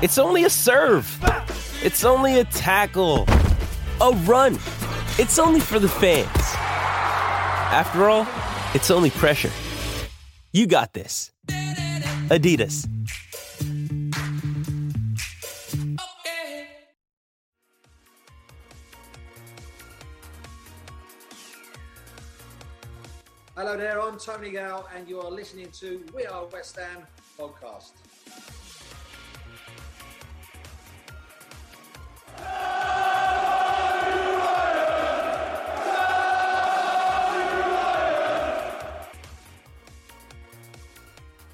It's only a serve. It's only a tackle, a run. It's only for the fans. After all, it's only pressure. You got this. Adidas. Hello there, I'm Tony Gale, and you are listening to We Are West Ham podcast.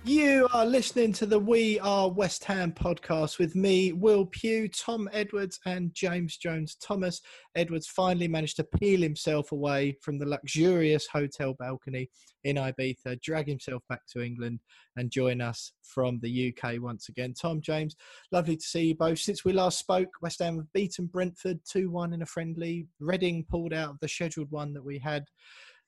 You are listening to the We Are West Ham podcast with me, Will Pugh, Tom Edwards, and James Jones Thomas. Edwards finally managed to peel himself away from the luxurious hotel balcony in Ibiza, drag himself back to England, and join us from the UK once again. Tom, James, lovely to see you both. Since we last spoke, West Ham have beaten Brentford 2 1 in a friendly. Reading pulled out of the scheduled one that we had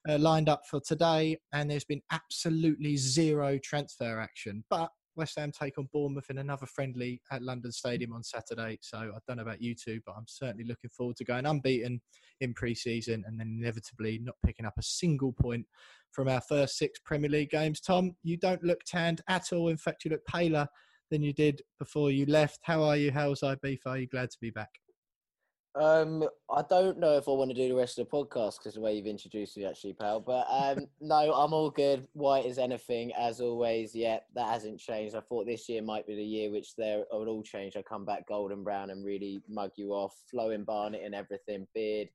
uh, lined up for today, and there's been absolutely zero transfer action. But West Ham take on Bournemouth in another friendly at London Stadium on Saturday. So I don't know about you two, but I'm certainly looking forward to going unbeaten in pre-season and then inevitably not picking up a single point from our first six Premier League games. Tom, you don't look tanned at all. In fact, you look paler than you did before you left. How are you? How's Ibiza? Are you glad to be back? Um, I don't know if I want to do the rest of the podcast because the way you've introduced me, actually, pal. But um, no, I'm all good. White as anything, as always. Yeah, that hasn't changed. I thought this year might be the year which there it would all change. I come back golden brown and really mug you off, flowing barnet and everything, beard.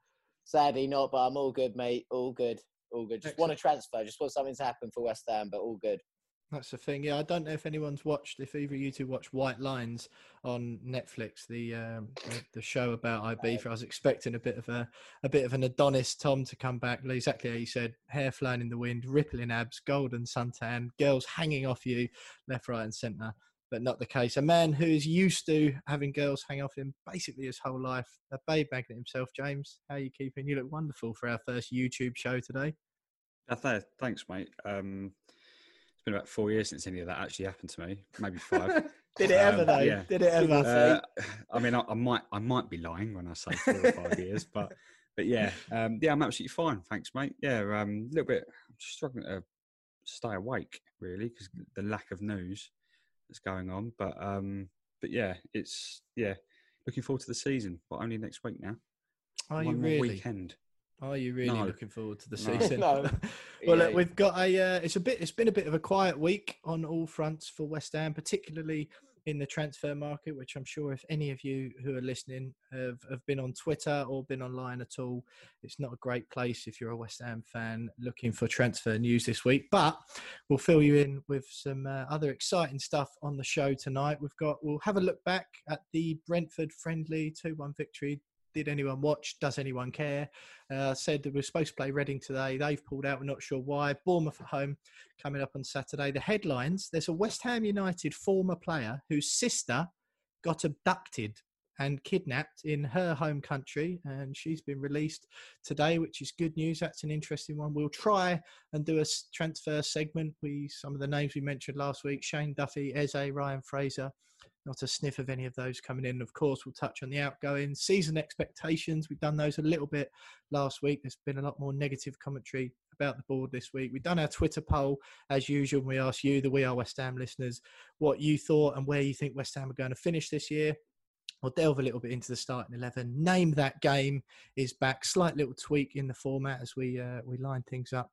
Sadly not, but I'm all good, mate. All good, all good. Just want to transfer. Just want something to happen for West Ham, but all good. That's the thing. Yeah, I don't know if anyone's watched. If either of you two watched White Lines on Netflix, the um, the, the show about Ibiza. I was expecting a bit of a a bit of an Adonis Tom to come back. Exactly how you said, hair flying in the wind, rippling abs, golden suntan, girls hanging off you left, right, and centre. But not the case. A man who is used to having girls hang off him basically his whole life. A babe magnet himself, James. How are you keeping? You look wonderful for our first YouTube show today. Uh, thanks, mate. Um, it's been about four years since any of that actually happened to me. Maybe five. Did it ever Um, though? yeah. Did it ever? Uh, I mean, I, I might, I might be lying when I say four or five years, but, but yeah, um, yeah, I'm absolutely fine. Thanks, mate. Yeah, um, a little bit I'm just struggling to stay awake really because the lack of news that's going on. But, um, but yeah, it's yeah, looking forward to the season, but only next week now. Are One you really? weekend. Are you really No. looking forward to the No. season? No. well, Yeah. look, we've got a. Uh, it's a bit. It's been a bit of a quiet week on all fronts for West Ham, particularly in the transfer market. Which I'm sure, if any of you who are listening have have been on Twitter or been online at all, it's not a great place if you're a West Ham fan looking for transfer news this week. But we'll fill you in with some uh, other exciting stuff on the show tonight. We've got. We'll have a look back at the Brentford friendly two-one victory did anyone watch? Does anyone care? Uh, said that we're supposed to play Reading today. They've pulled out. We're not sure why. Bournemouth at home coming up on Saturday. The headlines there's a West Ham United former player whose sister got abducted and kidnapped in her home country, and she's been released today, which is good news. That's an interesting one. We'll try and do a transfer segment. We some of the names we mentioned last week: Shane Duffy, Eze, Ryan Fraser. Not a sniff of any of those coming in. Of course, we'll touch on the outgoing season expectations. We've done those a little bit last week. There's been a lot more negative commentary about the board this week. We've done our Twitter poll as usual. and We asked you, the We Are West Ham listeners, what you thought and where you think West Ham are going to finish this year. We'll delve a little bit into the starting eleven. Name that game is back. Slight little tweak in the format as we uh, we line things up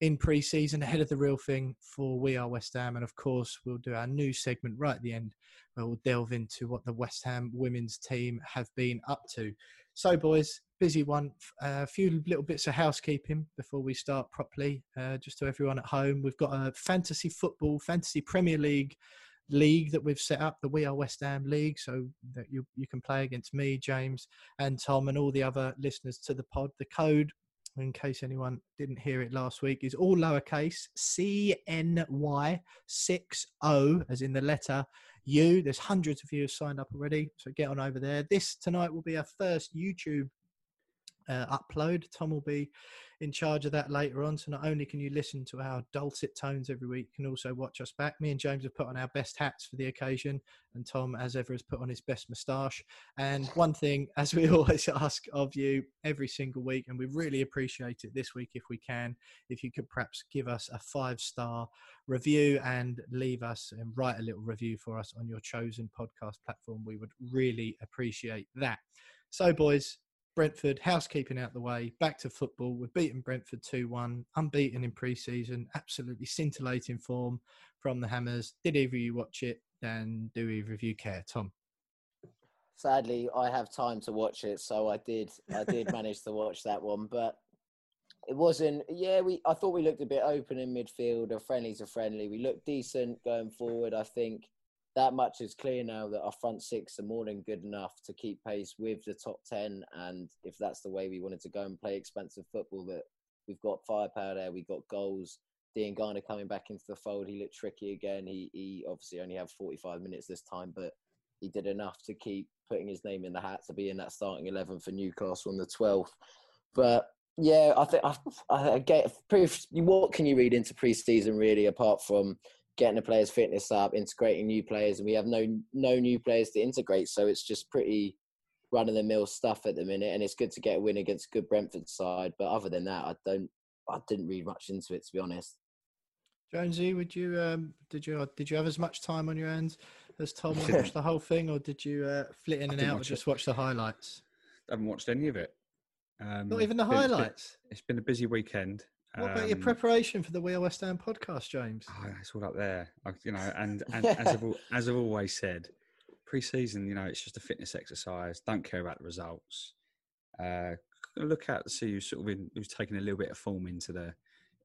in pre-season ahead of the real thing for We Are West Ham, and of course we'll do our new segment right at the end where we'll delve into what the West Ham women's team have been up to. So, boys, busy one. A few little bits of housekeeping before we start properly. Uh, just to everyone at home, we've got a fantasy football, fantasy Premier League league that we've set up, the We Are West Ham League, so that you you can play against me, James, and Tom, and all the other listeners to the pod. The code, in case anyone didn't hear it last week, is all lowercase C N Y six O, as in the letter U. There's hundreds of you have signed up already, so get on over there. This tonight will be our first YouTube uh, upload. Tom will be in charge of that later on. So not only can you listen to our dulcet tones every week, you can also watch us back. Me and James have put on our best hats for the occasion, and Tom, as ever, has put on his best moustache. And one thing, as we always ask of you every single week, and we really appreciate it this week if we can, if you could perhaps give us a five star review and leave us and write a little review for us on your chosen podcast platform. We would really appreciate that. So, boys, Brentford, housekeeping out the way, back to football. We've beaten Brentford 2 1, unbeaten in pre season, absolutely scintillating form from the Hammers. Did either of you watch it? And do either of you care? Tom? Sadly, I have time to watch it, so I did. I did manage to watch that one, but it wasn't. Yeah, we. I thought we looked a bit open in midfield. A friendly to friendly. We looked decent going forward. I think that much is clear now that our front six are more than good enough to keep pace with the top 10. And if that's the way we wanted to go and play expensive football, that we've got firepower there, we've got goals. Dean Garner coming back into the fold, he looked tricky again. He, he obviously only had 45 minutes this time, but he did enough to keep putting his name in the hat to be in that starting 11 for Newcastle on the 12th. But yeah, I think I, I get proof. What can you read into pre-season really, apart from getting the players' fitness up, integrating new players, and we have no no new players to integrate. So it's just pretty run of the mill stuff at the minute, and it's good to get a win against a good Brentford side. But other than that, I don't, I didn't read much into it to be honest. Jonesy, would you um, did you did you have as much time on your hands as Tom and watch the whole thing, or did you uh, flit in I and out, or just it. watch the highlights? I haven't watched any of it. Um, Not even the it's been- it's been- highlights. it's been a busy weekend. What about your Um, preparation for the We Are West Ham podcast, James? Oh, it's all up there, I, you know. And, and as I've as I've always said, pre-season, you know, it's just a fitness exercise. Don't care about the results. Uh, look out to see who's sort of in, who's taking a little bit of form into the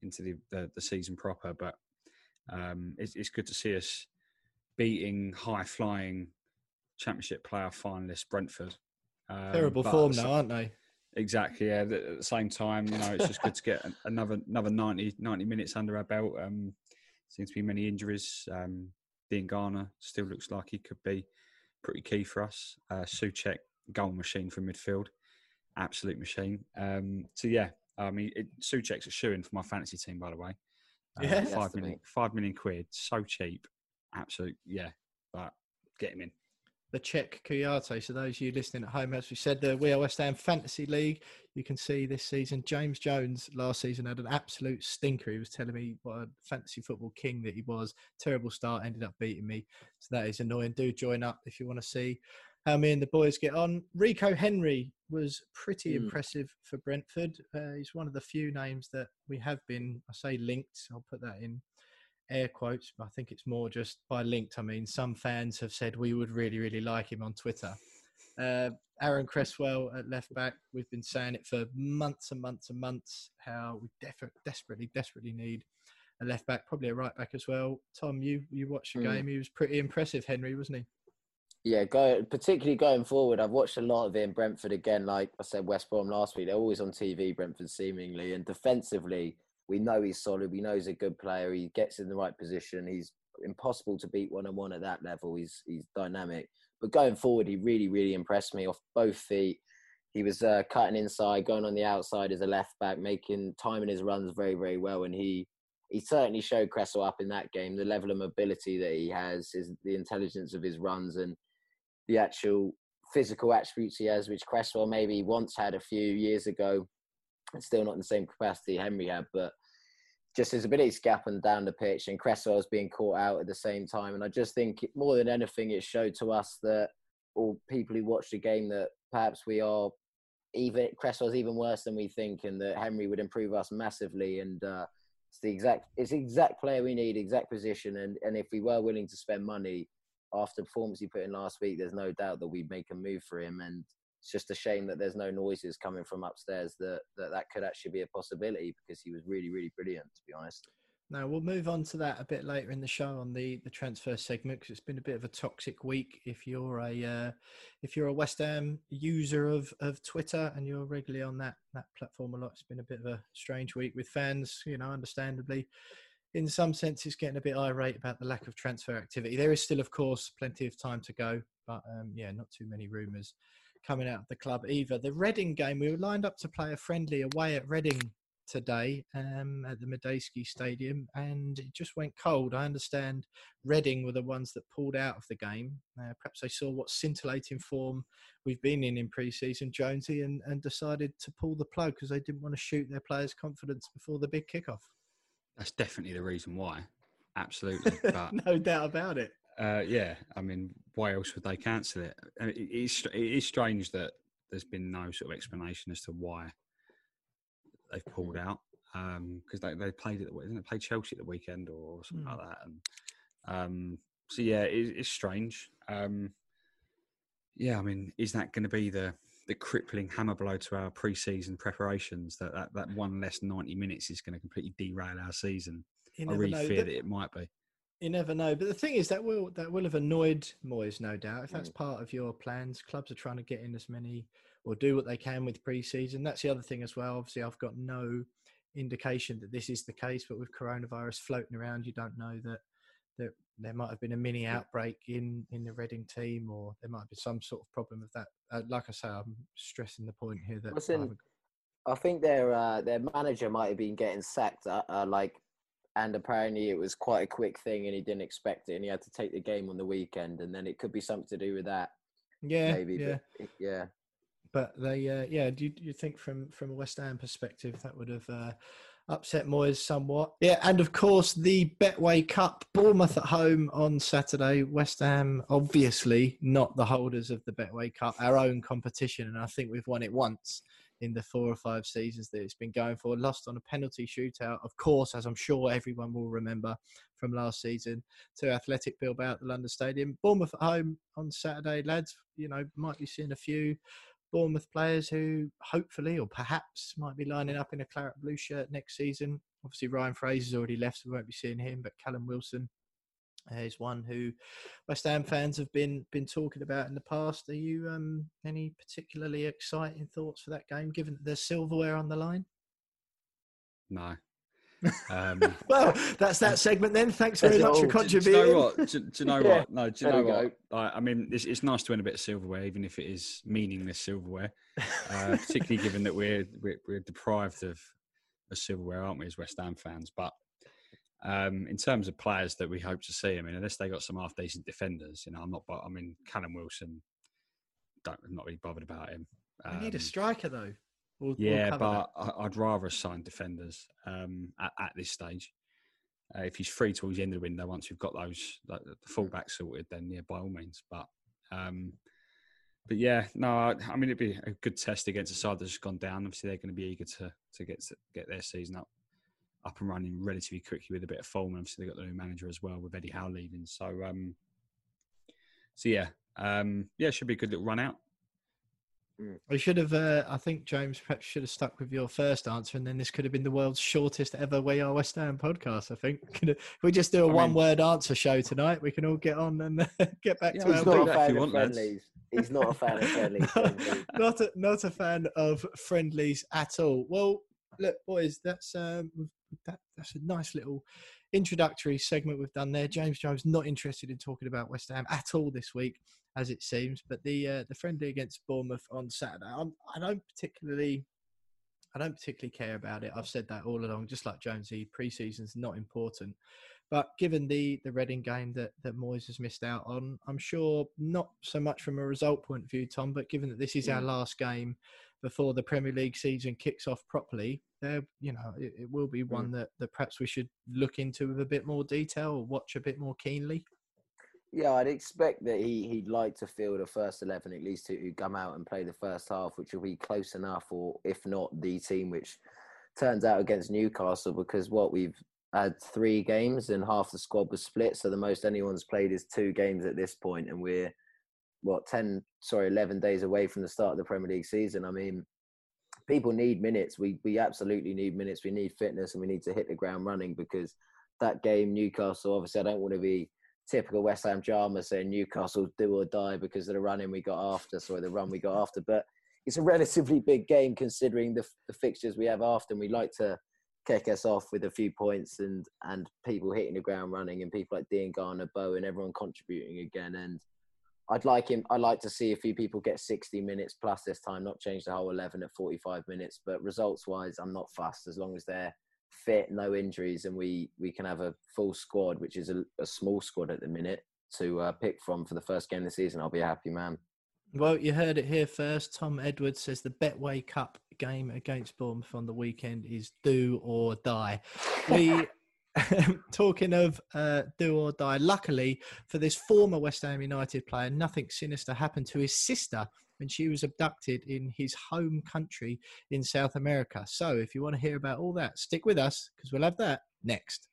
into the the, the season proper. But um, it's, it's good to see us beating high-flying Championship playoff finalist Brentford. Um, Terrible form now, aren't they? Exactly. Yeah. At the same time, you know, it's just good to get another another 90, 90 minutes under our belt. Um, seems to be many injuries. Um, Dean Garner still looks like he could be pretty key for us. Uh, Soucek, goal machine from midfield, absolute machine. Um, so yeah, I mean, it, Soucek's a shoe in for my fantasy team, by the way. Uh, Yeah? Has five to million, be. five million quid, so cheap, absolute. Yeah, but get him in. The Czech Kouyate. So those of you listening at home, as we said, the We Are West Ham Fantasy League, you can see this season. James Jones last season had an absolute stinker. He was telling me what a fantasy football king that he was. Terrible start, ended up beating me. So that is annoying. Do join up if you want to see how me and the boys get on. Rico Henry was pretty Mm. impressive for Brentford. Uh, he's one of the few names that we have been, I say linked, I'll put that in air quotes, I think it's more just by linked. I mean, some fans have said we would really, really like him on Twitter. Uh, Aaron Cresswell at left back, we've been saying it for months and months and months how we def- desperately, desperately need a left back, probably a right back as well. Tom, you you watched the Mm. game. He was pretty impressive, Henry, wasn't he? Yeah, go particularly going forward. I've watched a lot of it in Brentford again. Like I said, West Brom last week. They're always on TV. Brentford seemingly, and defensively, we know he's solid. We know he's a good player. He gets in the right position. He's impossible to beat one on one at that level. He's he's dynamic. but going forward, he really, really impressed me off both feet. He was uh, cutting inside, going on the outside as a left back, making timing his runs very, very well, and he he certainly showed Cresswell up in that game. The level of mobility that he has, is the intelligence of his runs, and the actual physical attributes he has, which Cresswell maybe once had a few years ago, still not in the same capacity Henry had, but just his ability to gap and down the pitch, and Cresswell's being caught out at the same time. And I just think more than anything, it showed to us that, or people who watched the game, that perhaps we are even Cresswell's even worse than we think, and that Henry would improve us massively. And uh, it's the exact it's the exact player we need, exact position, and and if we were willing to spend money after the performance he put in last week, there's no doubt that we'd make a move for him. And it's just a shame that there's no noises coming from upstairs that that, that could actually be a possibility because he was really really brilliant to be honest. Now we'll move on to that a bit later in the show on the the transfer segment because it's been a bit of a toxic week. If you're a uh, if you're a West Ham user of of Twitter and you're regularly on that that platform a lot, it's been a bit of a strange week with fans. You know, understandably, in some senses, getting a bit irate about the lack of transfer activity. There is still, of course, plenty of time to go, but um, yeah, not too many rumours coming out of the club either. The Reading game, we were lined up to play a friendly away at Reading today um, at the Madejski Stadium, and it just went cold. I understand Reading were the ones that pulled out of the game. Uh, perhaps they saw what scintillating form we've been in in pre-season, Jonesy, and, and decided to pull the plug because they didn't want to shoot their players' confidence before the big kickoff. That's definitely the reason why. Absolutely, but no doubt about it. Uh, yeah, I mean, why else would they cancel it? it is, it is strange that there's been no sort of explanation as to why they've pulled out because um, they, they played it. Didn't they play Chelsea at the weekend or something mm. like that? And um, so yeah, it, it's strange. Um, yeah, I mean, is that going to be the the crippling hammer blow to our pre-season preparations? That that, that one less ninety minutes is going to completely derail our season. I really know. fear that, that it might be. You never know, but the thing is that will that will have annoyed Moyes, no doubt. If that's mm. part of your plans, clubs are trying to get in as many or do what they can with pre-season. That's the other thing as well. Obviously, I've got no indication that this is the case, but with coronavirus floating around, you don't know that that there might have been a mini outbreak in in the Reading team, or there might be some sort of problem with that. Uh, like I say, I'm stressing the point here that Listen, I think their uh, their manager might have been getting sacked, uh, uh, like, and apparently it was quite a quick thing, and he didn't expect it, and he had to take the game on the weekend, and then it could be something to do with that. Yeah, maybe. Yeah, but, yeah but they, uh, yeah, do you, do you, think from from a West Ham perspective that would have uh, upset Moyes somewhat? Yeah, and of course the Betway Cup, Bournemouth at home on Saturday. West Ham, obviously not the holders of the Betway Cup, our own competition, and I think we've won it once in the four or five seasons that it's been going for. Lost on a penalty shootout, of course, as I'm sure everyone will remember from last season, to Athletic Bilbao at the London Stadium. Bournemouth at home on Saturday, lads. You know, might be seeing a few Bournemouth players who hopefully or perhaps might be lining up in a claret blue shirt next season. Obviously, Ryan Fraser's already left, so we won't be seeing him. But Callum Wilson is one who West Ham fans have been been talking about in the past. Are you um, any particularly exciting thoughts for that game, given that there's silverware on the line? No, um, well, that's that segment then. Thanks very much for contributing. Do, do, you know what? Do, do you know yeah. what? No, do you know what? I, I, mean, it's, it's, nice to win a bit of silverware, even if it is meaningless silverware. Uh, particularly given that we're, we're, we're deprived of, of silverware, aren't we, as West Ham fans? But um, in terms of players that we hope to see, I mean, unless they got some half decent defenders, you know, I'm not. I mean, Callum Wilson, don't I'm not really bothered about him. Um, we need a um, striker though. We'll, yeah, we'll but that. I'd rather sign defenders um, at, at, this stage. Uh, if he's free towards the end of the window, once we've got those like, the fullback sorted, then yeah, by all means. But um, but yeah, no, I, I, mean it'd be a good test against a side that's just gone down. Obviously, they're going to be eager to to get to get their season up up and running relatively quickly with a bit of form. And obviously, they've got the new manager as well with Eddie Howe leaving. So um, so yeah, um, yeah, should be a good little run out. I should have. Uh, I think James perhaps should have stuck with your first answer, and then this could have been the world's shortest ever "We Are West Ham" podcast. I think if we just do a I one-word answer show tonight, we can all get on and get back yeah, to he's our. Not a fan of friendlies. He's not a fan of friendlies. not a, not a fan of friendlies at all. Well, look, boys, that's um, we've that, that's a nice little introductory segment we've done there. James Jones not interested in talking about West Ham at all this week, as it seems. But the uh, the friendly against Bournemouth on Saturday, I'm, I don't particularly. I don't particularly care about it. I've said that all along, just like Jonesy. Preseason's not important, but given the the Reading game that that Moyes has missed out on, I'm sure not so much from a result point of view, Tom. But given that this is our mm. last game before the Premier League season kicks off properly, there, you know, it, it will be one mm. that, that perhaps we should look into with a bit more detail or watch a bit more keenly. Yeah, I'd expect that he he'd like to field a first eleven at least who come out and play the first half, which will be close enough, or if not the team which turns out against Newcastle. Because what we've had three games and half the squad was split, so the most anyone's played is two games at this point, and we're what ten sorry eleven days away from the start of the Premier League season. I mean, people need minutes. We we absolutely need minutes. We need fitness, and we need to hit the ground running because that game Newcastle. Obviously, I don't want to be typical West Ham drama saying Newcastle do or die because of the running we got after, sorry, the run we got after. But it's a relatively big game considering the, the fixtures we have after, and we like to kick us off with a few points and and people hitting the ground running and people like Dean Garner, Bowen, everyone contributing again. And I'd like him. I'd like to see a few people get 60 minutes plus this time, not change the whole 11 at 45 minutes. But results wise, I'm not fussed as long as they're fit, no injuries, and we we can have a full squad, which is a, a small squad at the minute to uh, pick from for the first game of the season. I'll be a happy man. Well, you heard it here first. Tom Edwards says the Betway Cup game against Bournemouth on the weekend is do or die. We talking of uh, do or die. Luckily for this former West Ham United player, nothing sinister happened to his sister when she was abducted in his home country in South America. So, if you want to hear about all that, stick with us because we'll have that next.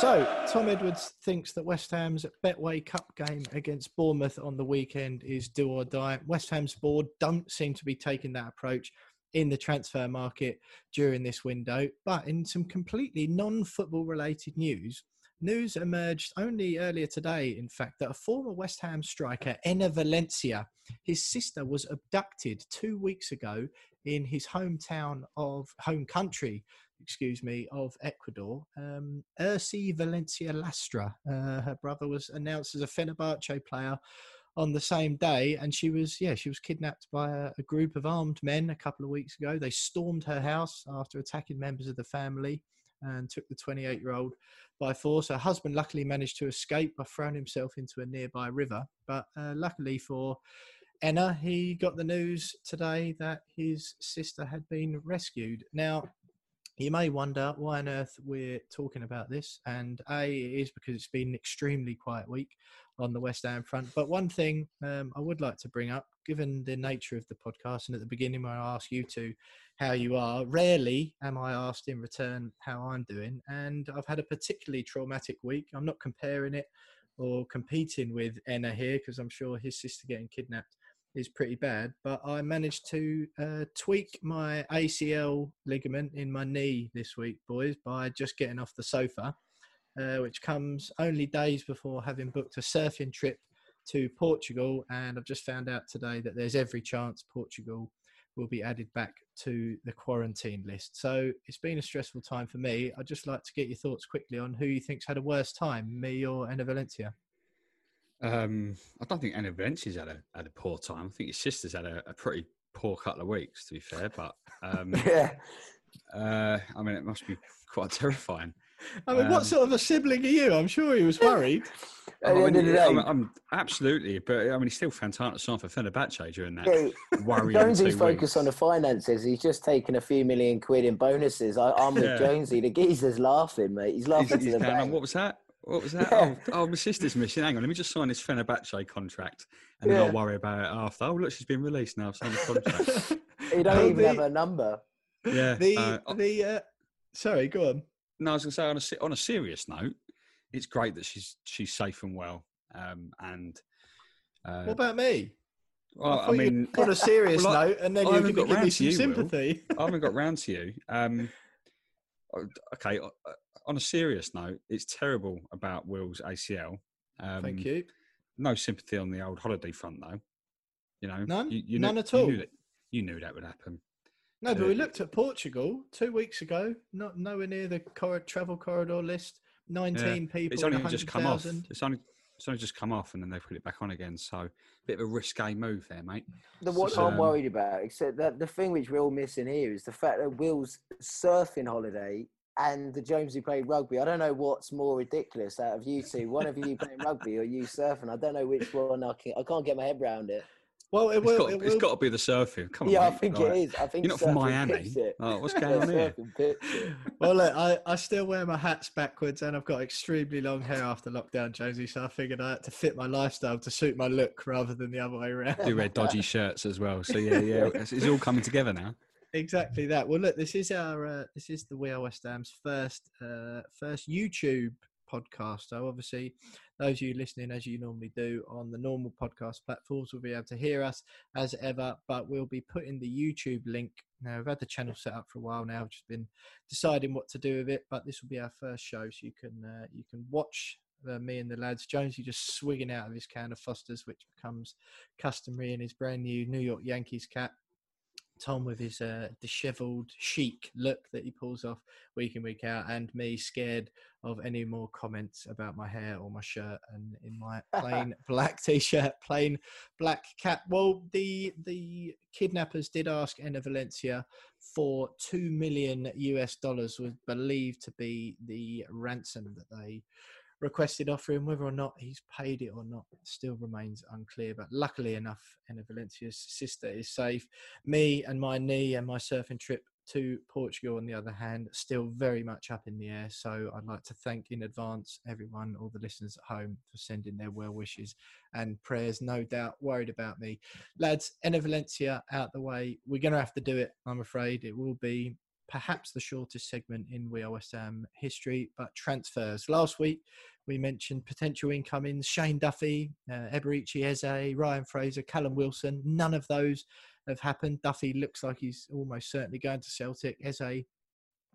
So, Tom Edwards thinks that West Ham's Betway Cup game against Bournemouth on the weekend is do or die. West Ham's board don't seem to be taking that approach in the transfer market during this window. But in some completely non football related news, news emerged only earlier today, in fact, that a former West Ham striker, Enner Valencia, his sister was abducted two weeks ago in his hometown of home country excuse me, of Ecuador, um, Ursi Valencia Lastra. Uh, her brother was announced as a Fenerbahce player on the same day, and she was, yeah, she was kidnapped by a, a group of armed men a couple of weeks ago. They stormed her house after attacking members of the family and took the 28 year old by force. Her husband luckily managed to escape by throwing himself into a nearby river, but uh, luckily for Enner, he got the news today that his sister had been rescued. Now, you may wonder why on earth we're talking about this, and A, it is because it's been an extremely quiet week on the West Ham front. But one thing um, I would like to bring up, given the nature of the podcast, and at the beginning when I ask you to how you are, rarely am I asked in return how I'm doing. And I've had a particularly traumatic week. I'm not comparing it or competing with Enner here because I'm sure his sister getting kidnapped is pretty bad. But I managed to uh, tweak my ACL ligament in my knee this week, boys, by just getting off the sofa, uh, which comes only days before having booked a surfing trip to Portugal. And I've just found out today that there's every chance Portugal will be added back to the quarantine list. So it's been a stressful time for me. I'd just like to get your thoughts quickly on who you think's had a worse time, me or Enner Valencia. Um, I don't think Enner Valencia's had a had a poor time. I think his sister's had a, a pretty poor couple of weeks, to be fair. But um, yeah, uh, I mean, it must be quite terrifying. I mean, what Um, sort of a sibling are you? I'm sure he was worried. At the I mean, I'm, I'm absolutely, but I mean, he's still fantastic sign for Fenerbahce during that Yeah, worrying Jonesy's two focused weeks. on the finances. He's just taken a few million quid in bonuses. I, I'm with Yeah. Jonesy. The geezer's laughing, mate. He's He's, laughing he's to the "Oh, bank. what was that? What was that? Yeah. Oh, oh, my sister's missing. Hang on, let me just sign this Fenerbahce contract, and then Yeah. I'll worry about it after. Oh, look, she's been released now. I've signed the contract. He don't Oh, even the- have a number. yeah. The uh, the uh, sorry, go on. No, I was going to say on a on a serious note, it's great that she's she's safe and well. Um, and uh, What about me? well, I, thought you mean, on a serious well, note, and then I you're haven't going got to give me some you, Will. sympathy. I haven't got round to you. Um, okay, uh, on a serious note, it's terrible about Will's ACL. Um, Thank you. No sympathy on the old holiday front though. You know, None? You, you None knew, at you all? Knew that, you knew that would happen. No, but we Uh, looked at Portugal two weeks ago. Not nowhere near the cor- travel corridor list. Nineteen Yeah. people. It's only just come off. It's only it's only just come off, and then they put it back on again. So a bit of a risque move there, mate. The what So, I'm um, worried about, except that the thing which we're all missing here is the fact that Will's surfing holiday and the Jones who played rugby. I don't know what's more ridiculous out of you two. One of you playing rugby or you surfing. I don't know which one. I, can, I can't get my head around it. Well, it It's will. got, it it's will got to be the surfing. Come on, yeah, I mate. think Like, it is. I think You're not from Miami. it. Oh, what's Yeah, going on here? surfing picks it. well, look, I, I still wear my hats backwards, and I've got extremely long hair after lockdown, Josie. So I figured I had to fit my lifestyle to suit my look rather than the other way around. Do wear dodgy shirts as well. So yeah, yeah, it's, it's all coming together now. Exactly that. Well, look, this is our uh, this is the We Are West Ham's first uh, first YouTube podcast. So obviously, those of you listening as you normally do on the normal podcast platforms will be able to hear us as ever. But we'll be putting the YouTube link. Now we've had the channel set up for a while now. Just been deciding what to do with it. But this will be our first show, so you can uh, you can watch. Uh, me and the lads, Jonesy just swigging out of his can of Foster's, which becomes customary in his brand new New York Yankees cap. Tom with his uh, dishevelled chic look that he pulls off week in week out, and me scared of any more comments about my hair or my shirt, and in my plain black t-shirt, plain black cap. Well, the the kidnappers did ask Enner Valencia for two million US dollars, was believed to be the ransom that they requested offering. Whether or not he's paid it or not still remains unclear. But luckily enough, Enner Valencia's sister is safe. Me and my knee and my surfing trip to Portugal, on the other hand, still very much up in the air. So I'd like to thank in advance everyone, all the listeners at home, for sending their well wishes and prayers. No doubt worried about me. Lads, Enner Valencia out the way. We're going to have to do it, I'm afraid. It will be perhaps the shortest segment in We Are West Ham history, but transfers. Last week, we mentioned potential incomings Shane Duffy, uh, Eberechi Eze, Ryan Fraser, Callum Wilson. None of those have happened. Duffy looks like he's almost certainly going to Celtic. Eze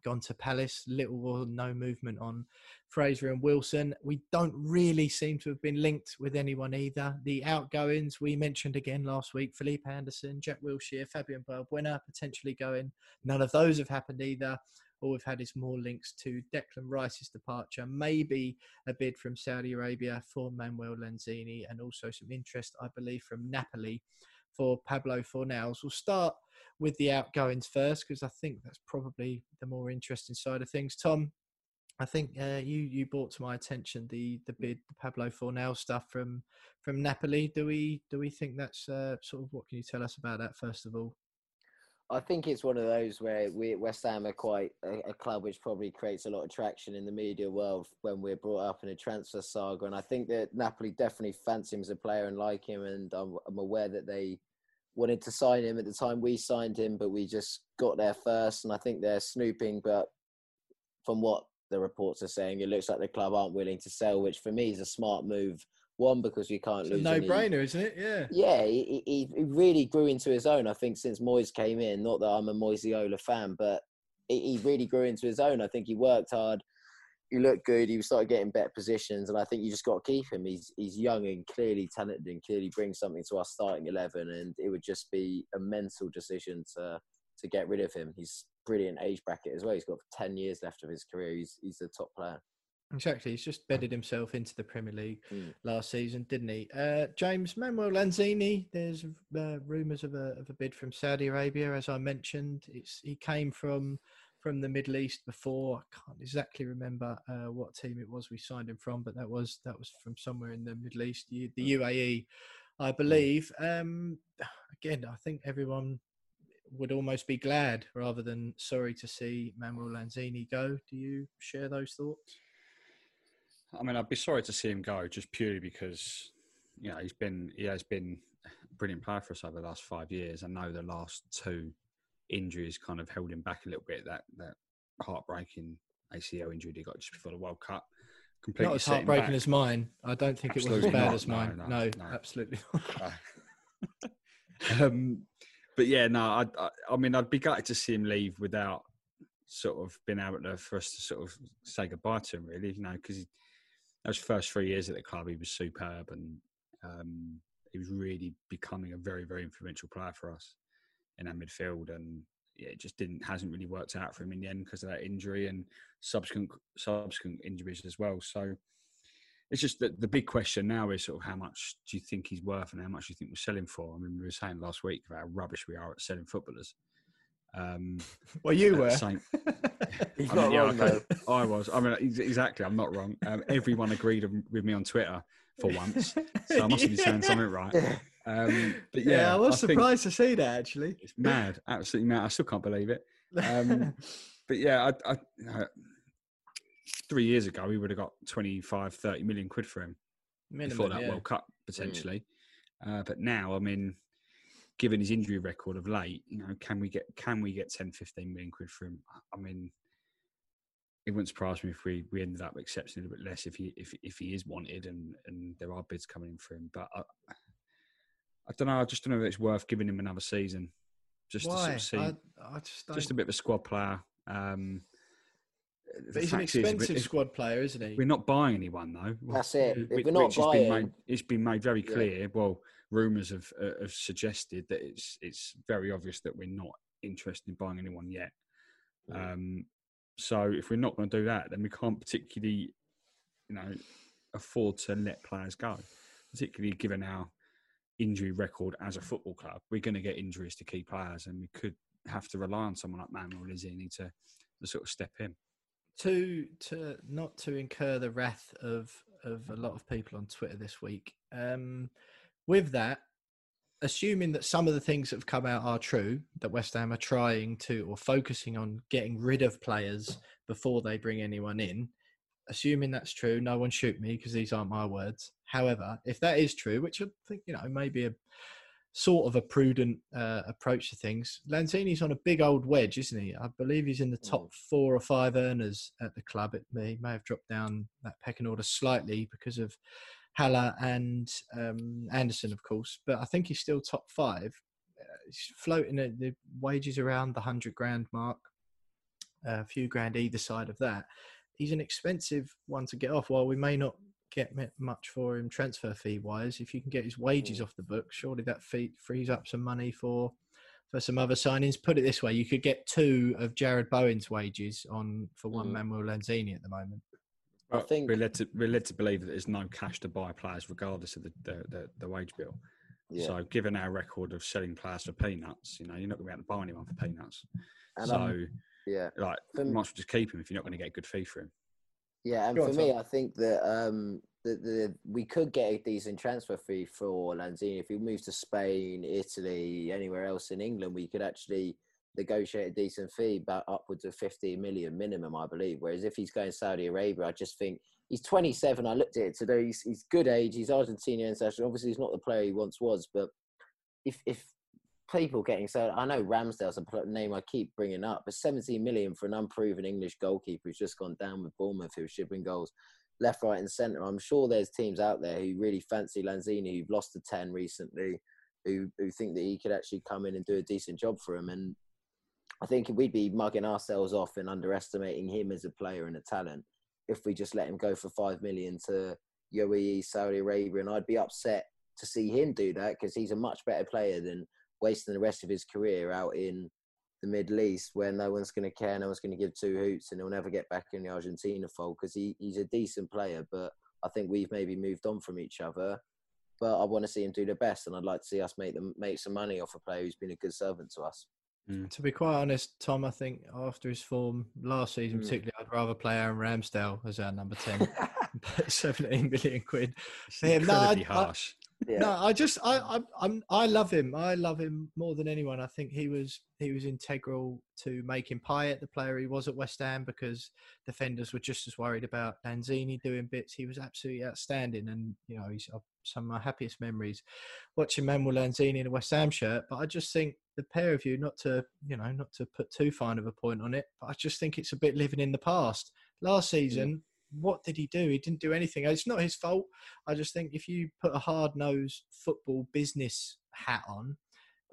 gone to Palace. Little or no movement on Fraser and Wilson. We don't really seem to have been linked with anyone either. The outgoings we mentioned again last week: Felipe Anderson, Jack Wilshere, Fabian Balbuena potentially going. None of those have happened either. All we've had is more links to Declan Rice's departure, maybe a bid from Saudi Arabia for Manuel Lanzini, and also some interest, I believe, from Napoli for Pablo Fornals. We'll start with the outgoings first because I think that's probably the more interesting side of things. Tom, I think uh, you you brought to my attention the the bid the Pablo Fornal stuff from from Napoli. Do we do we think that's uh, sort of what can you tell us about that first of all? I think it's one of those where we West Ham are quite a, a club which probably creates a lot of traction in the media world when we're brought up in a transfer saga. And I think that Napoli definitely fancy him as a player and like him. And I'm, I'm aware that they wanted to sign him at the time we signed him, but we just got there first. And I think they're snooping. But from what the reports are saying, it looks like the club aren't willing to sell, which for me is a smart move. One, because we can't It's a lose. no any- brainer, isn't it? Yeah. yeah, he, he he really grew into his own. I think since Moyes came in, not that I'm a Moiseola fan, but he, he really grew into his own. I think he worked hard. He looked good. He started getting better positions, and I think you just got to keep him. He's he's young and clearly talented, and clearly brings something to our starting eleven. And it would just be a mental decision to to get rid of him. He's brilliant age bracket as well. He's got ten years left of his career. He's he's a top player. Exactly. He's just bedded himself into the Premier League Mm. last season, didn't he? Uh, James Manuel Lanzini. There's uh, rumours of a of a bid from Saudi Arabia, as I mentioned. It's he came from from the Middle East before. I can't exactly remember uh, what team it was we signed him from, but that was that was from somewhere in the Middle East, the, the UAE, I believe. Um, again, I think everyone would almost be glad rather than sorry to see Manuel Lanzini go. Do you share those thoughts? I mean, I'd be sorry to see him go just purely because you know he's been he has been a brilliant player for us over the last five years. I know the last two injuries kind of held him back a little bit. That that heartbreaking ACL injury he got just before the World Cup completely Not as heartbreaking back. as mine. I don't think it was as bad not. as No, mine. no, No, no. absolutely. um, but yeah, no, I, I, I mean, I'd be gutted to see him leave without sort of being able to for us to sort of say goodbye to him, really, you know, because those first three years at the club, he was superb and um, he was really becoming a very very influential player for us in our midfield, and yeah, it just didn't hasn't really worked out for him in the end because of that injury and subsequent subsequent injuries as well. So it's just that the big question now is sort of how much do you think he's worth and how much do you think we're selling for? I mean, we were saying last week about how rubbish we are at selling footballers. Um, Well, you were. same- He's I mean, not yeah, wrong I, though. I was. I mean, exactly. I'm not wrong. Um, everyone agreed with me on Twitter for once, so I must have been saying something right. Um, but yeah, yeah, I was think surprised to see that actually. It's mad, absolutely mad. I still can't believe it. Um, but yeah, I, I, uh, three years ago we would have got 25, 30 million quid for him before that yeah. World Cup potentially. Uh, but now, I mean, given his injury record of late, you know, can we get can we get 10, 15 million quid for him? I mean, it wouldn't surprise me if we, we ended up accepting a little bit less if he if if he is wanted and and there are bids coming in for him. But I, I don't know. I just don't know if it's worth giving him another season just to sort of see. I, I just don't. just a bit of a squad player. Um, but he's an fact is, expensive squad player, isn't he? We're not buying anyone though. That's it. If we're not which has been buying- made, it's been made very Yeah. clear. Well, rumours have uh, have suggested that it's it's very obvious that we're not interested in buying anyone yet. Um, so if we're not going to do that, then we can't particularly, you know, afford to let players go. Particularly given our injury record as a football club, we're going to get injuries to key players, and we could have to rely on someone like Manuel Lanzini to to sort of step in. to to not to incur the wrath of of a lot of people on Twitter this week. Um, with that, assuming that some of the things that have come out are true, that West Ham are trying to or focusing on getting rid of players before they bring anyone in. Assuming that's true, no one shoot me because these aren't my words. However, if that is true, which I think you know maybe a sort of a prudent uh, approach to things. Lanzini's on a big old wedge, isn't he? I believe he's in the top four or five earners at the club. It may, may have dropped down that pecking order slightly because of Haller and um, Anderson, of course, but I think he's still top five. Uh, he's floating at the wages around the hundred grand mark, a few grand either side of that. He's an expensive one to get off. While we may not get much for him transfer fee wise, if you can get his wages off the book, surely that fee frees up some money for for some other signings. Put it this way: you could get two of Jarrod Bowen's wages on for one Manuel Lanzini at the moment. I think- we're led to we're led to believe that there's no cash to buy players regardless of the the, the, the wage bill. Yeah. So, given our record of selling players for peanuts, you know, you're not going to be able to buy anyone for peanuts. And, so, um, yeah, like, for you might as well just keep him if you're not going to get a good fee for him. Yeah, and Go for on, me, Tom. I think that um, the, the we could get a decent transfer fee for Lanzini if he moves to Spain, Italy, anywhere else in England. We could actually negotiate a decent fee, about upwards of 15 million minimum, I believe. Whereas if he's going Saudi Arabia, I just think he's 27. I looked at it today. He's, he's good age. He's Argentinian international. Obviously, he's not the player he once was, but if if people getting so I know Ramsdale's a name I keep bringing up, but 17 million for an unproven English goalkeeper who's just gone down with Bournemouth, who's shipping goals left, right, and centre. I'm sure there's teams out there who really fancy Lanzini, who've lost to 10 recently, who who think that he could actually come in and do a decent job for him. And I think we'd be mugging ourselves off and underestimating him as a player and a talent if we just let him go for five million to UAE, Saudi Arabia, and I'd be upset to see him do that because he's a much better player than wasting the rest of his career out in the Middle East where no one's going to care, no one's going to give two hoots, and he'll never get back in the Argentina fold because he, he's a decent player. But I think we've maybe moved on from each other. But I want to see him do the best, and I'd like to see us make them make some money off a player who's been a good servant to us. To be quite honest, Tom, I think after his form last season, Mm. particularly, I'd rather play Aaron Ramsdale as our number 10. but 17 million quid. for him. No, I- No, I just I, I I'm I love him. I love him more than anyone. I think he was he was integral to making Payet the player he was at West Ham because defenders were just as worried about Lanzini doing bits. He was absolutely outstanding, and you know he's uh, some of my happiest memories watching Manuel Lanzini in a West Ham shirt. But I just think the pair of you, not to you know not to put too fine of a point on it, but I just think it's a bit living in the past. Last season, what did he do? He didn't do anything. It's not his fault. I just think if you put a hard nosed football business hat on,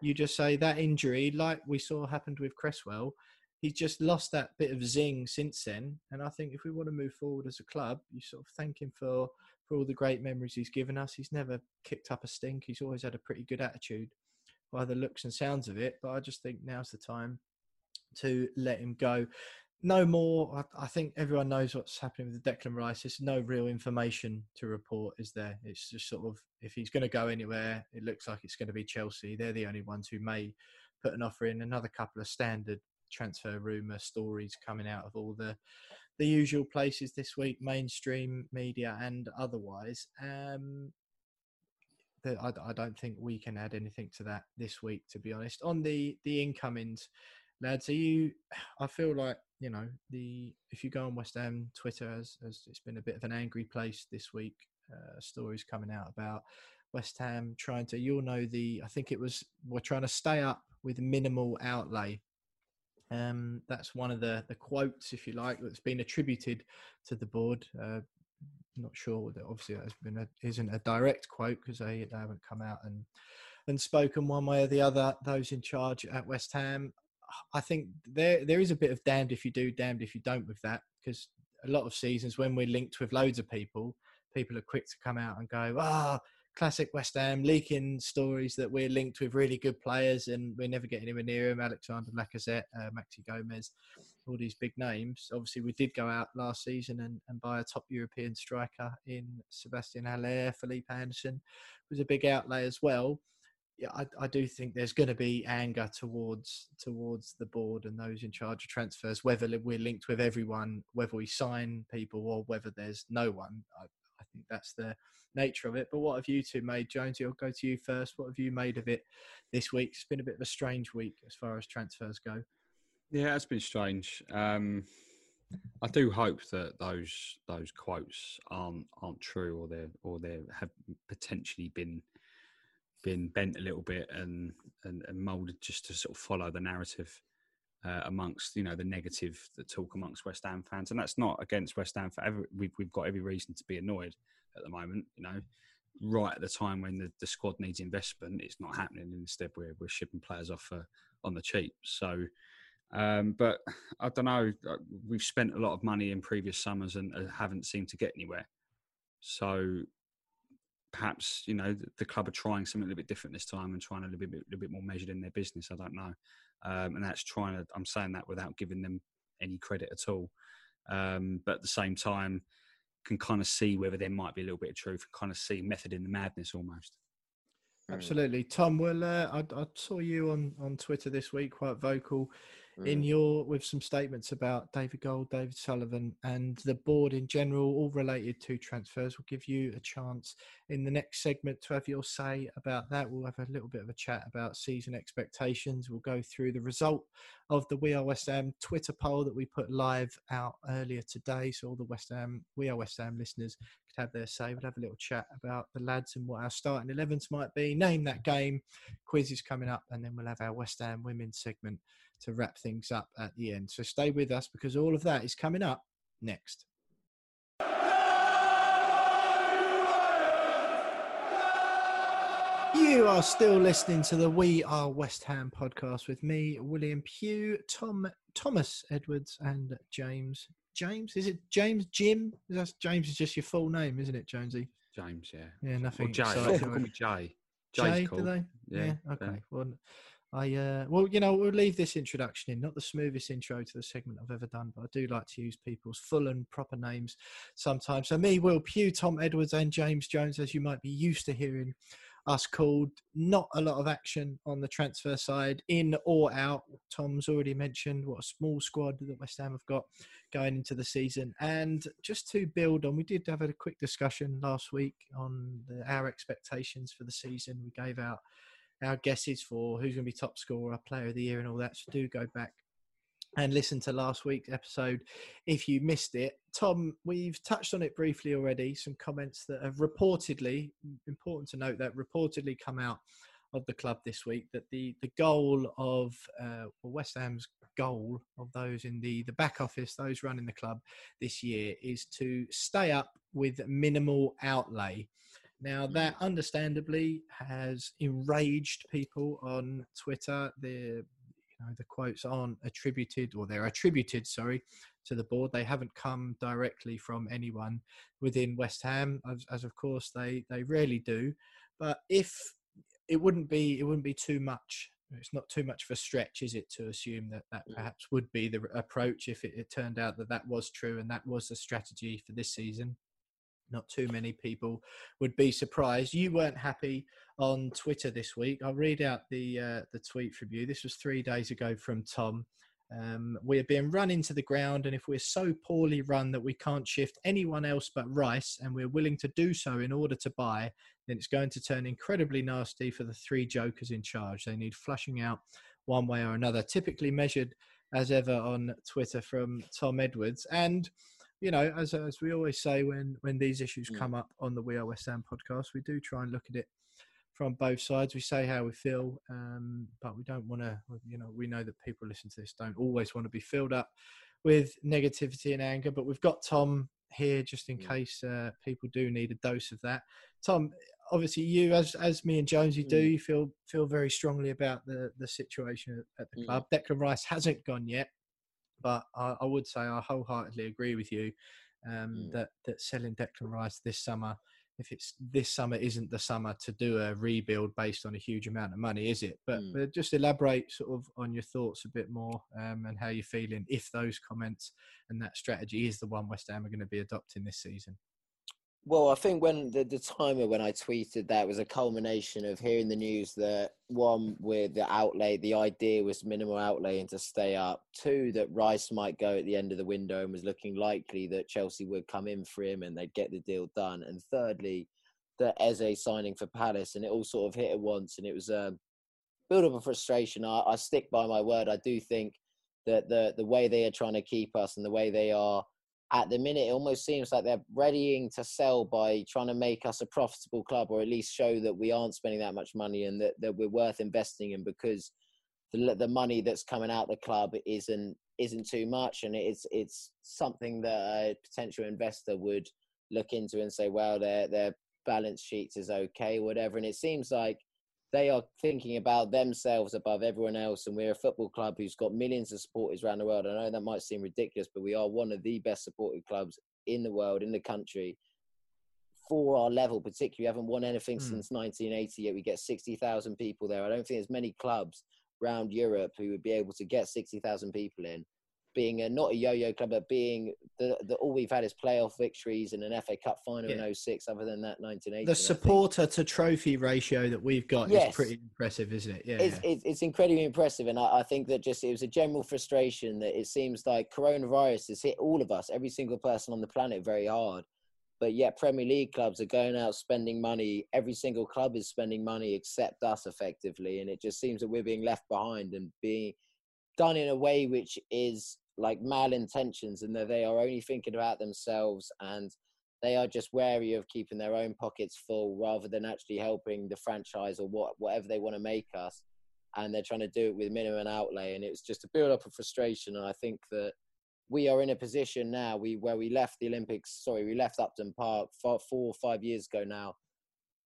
you just say that injury, like we saw happened with Cresswell, he's just lost that bit of zing since then. And I think if we want to move forward as a club, you sort of thank him for for all the great memories he's given us. He's never kicked up a stink. He's always had a pretty good attitude by the looks and sounds of it. But I just think now's the time to let him go. No more. I, I think everyone knows what's happening with the Declan Rice. There's no real information to report, is there? It's just sort of if he's going to go anywhere, it looks like it's going to be Chelsea. They're the only ones who may put an offer in. Another couple of standard transfer rumor stories coming out of all the the usual places this week, mainstream media and otherwise. Um, that I, I don't think we can add anything to that this week, to be honest. On the the incomings, lads, are you? I feel like you know the if you go on West Ham Twitter, as, as it's been a bit of an angry place this week. Uh, stories coming out about West Ham trying to. You'll know the. I think it was we're trying to stay up with minimal outlay. Um, that's one of the the quotes, if you like, that's been attributed to the board. Uh, not sure that obviously that has been a, isn't a direct quote because they, they haven't come out and and spoken one way or the other. Those in charge at West Ham, I think there there is a bit of damned if you do, damned if you don't with that because a lot of seasons when we're linked with loads of people, people are quick to come out and go, ah. Oh, classic West Ham leaking stories that we're linked with really good players and we're never get anywhere near him. Alexander Lacazette, uh, Maxi Gomez, all these big names. Obviously, we did go out last season and, and buy a top European striker in Sebastian Haller. Felipe Anderson was a big outlay as well. Yeah, I, I do think there's going to be anger towards towards the board and those in charge of transfers, whether we're linked with everyone, whether we sign people or whether there's no one. I, I think that's the nature of it. But what have you two made, Jonesy? I'll go to you first. What have you made of it this week? It's been a bit of a strange week as far as transfers go. Yeah, it's been strange. Um, I do hope that those those quotes aren't aren't true, or they or they have potentially been been bent a little bit and and, and molded just to sort of follow the narrative uh, amongst you know the negative that talk amongst West Ham fans, and that's not against West Ham. Forever, we've we've got every reason to be annoyed at the moment. You know, right at the time when the, the squad needs investment, it's not happening. Instead, we're we're shipping players off uh, on the cheap. So, um, but I don't know. Uh, we've spent a lot of money in previous summers and uh, haven't seemed to get anywhere. So. Perhaps you know the, the club are trying something a little bit different this time and trying a little bit, little bit more measured in their business. I don't know, um, and that's trying to. I'm saying that without giving them any credit at all. Um, but at the same time, can kind of see whether there might be a little bit of truth and kind of see method in the madness almost. Absolutely, Tom. Well, uh, I, I, saw you on on Twitter this week, quite vocal mm. in your with some statements about David Gold, David Sullivan, and the board in general, all related to transfers. We'll give you a chance in the next segment to have your say about that. We'll have a little bit of a chat about season expectations. We'll go through the result of the We Are West Ham Twitter poll that we put live out earlier today. So all the West Ham We Are West Ham listeners could have their say. We'll have a little chat about the lads and what our starting 11s might be. Name that game. Quiz is coming up, and then we'll have our West Ham women's segment to wrap things up at the end. So stay with us because all of that is coming up next. You are still listening to the We Are West Ham podcast with me, William Pugh, Tom, Thomas Edwards, and James. James, is it James Jim? That's James is just your full name, isn't it, Jonesy? James, yeah. Yeah, nothing. Or Jay. Call me Jay. Jay, do they? Yeah. yeah. Okay. Well, I uh, well, you know, we'll leave this introduction in. Not the smoothest intro to the segment I've ever done, but I do like to use people's full and proper names sometimes. So me, Will Pugh, Tom Edwards, and James Jones, as you might be used to hearing us called. Not a lot of action on the transfer side, in or out. Tom's already mentioned what a small squad that West Ham have got going into the season. And just to build on, we did have a quick discussion last week on the, our expectations for the season. We gave out our guesses for who's going to be top scorer, player of the year, and all that. So do go back and listen to last week's episode if you missed it. Tom, we've touched on it briefly already. Some comments that have reportedly, important to note that reportedly come out of the club this week that the the goal of uh, West Ham's goal of those in the the back office, those running the club this year, is to stay up with minimal outlay. Now, mm. that understandably has enraged people on Twitter. The you know, the quotes aren't attributed, or they're attributed, sorry, to the board. They haven't come directly from anyone within West Ham, as, as of course they they rarely do. But if it wouldn't be it wouldn't be too much. It's not too much of a stretch, is it, to assume that that perhaps would be the approach if it, it turned out that that was true and that was the strategy for this season not too many people would be surprised. You weren't happy on Twitter this week. I'll read out the uh, the tweet from you. This was three days ago from Tom. Um, we are being run into the ground, and if we're so poorly run that we can't shift anyone else but Rice, and we're willing to do so in order to buy, then it's going to turn incredibly nasty for the three jokers in charge. They need flushing out one way or another. Typically measured as ever on Twitter from Tom Edwards, and you know, as as we always say when when these issues Mm. come up on the We Are West Ham podcast, we do try and look at it from both sides. We say how we feel, um, but we don't want to. You know, we know that people listen to this don't always want to be filled up with negativity and anger. But we've got Tom here just in Mm. case uh, people do need a dose of that. Tom, obviously, you as as me and Jonesy do, Mm. you feel feel very strongly about the the situation at the Mm. club. Declan Rice hasn't gone yet but I, I would say I wholeheartedly agree with you um, Mm. that that selling Declan Rice this summer, if it's this summer, isn't the summer to do a rebuild based on a huge amount of money, is it? But, Mm. but just elaborate sort of on your thoughts a bit more um, and how you're feeling if those comments and that strategy is the one West Ham are going to be adopting this season. Well, I think when the, the timer when I tweeted that was a culmination of hearing the news that one with the outlay, the idea was minimal outlay and to stay up. Two, that Rice might go at the end of the window and was looking likely that Chelsea would come in for him and they'd get the deal done. And thirdly, that Eze signing for Palace and it all sort of hit at once and it was a build up of frustration. I, I stick by my word. I do think that the the way they are trying to keep us and the way they are at the minute, it almost seems like they're readying to sell by trying to make us a profitable club, or at least show that we aren't spending that much money and that, that we're worth investing in because the the money that's coming out the club isn't isn't too much, and it's it's something that a potential investor would look into and say, well, their their balance sheet is okay, whatever. And it seems like they are thinking about themselves above everyone else. And we're a football club who's got millions of supporters around the world. I know that might seem ridiculous, but we are one of the best supported clubs in the world, in the country. For our level, particularly, we haven't won anything Hmm. since 1980 yet. We get 60,000 people there. I don't think there's many clubs around Europe who would be able to get 60,000 people in. Being a, not a yo-yo club, but being the, the all we've had is playoff victories and an FA Cup final Yeah. in 06. Other than that, 1980. The and I think- supporter to trophy ratio that we've got is pretty impressive, isn't it? Yeah. it's, it's, it's incredibly impressive and I, I think that just it was a general frustration that it seems like coronavirus has hit all of us every single person on the planet very hard but yet premier league clubs are going out spending money every single club is spending money except us effectively and it just seems that we're being left behind and being done in a way which is like malintentions and that they are only thinking about themselves and they are just wary of keeping their own pockets full rather than actually helping the franchise or what whatever they want to make us and they're trying to do it with minimum outlay and it's just a build up of frustration and i think that we are in a position now we where we left the olympics sorry we left upton park four, four or five years ago now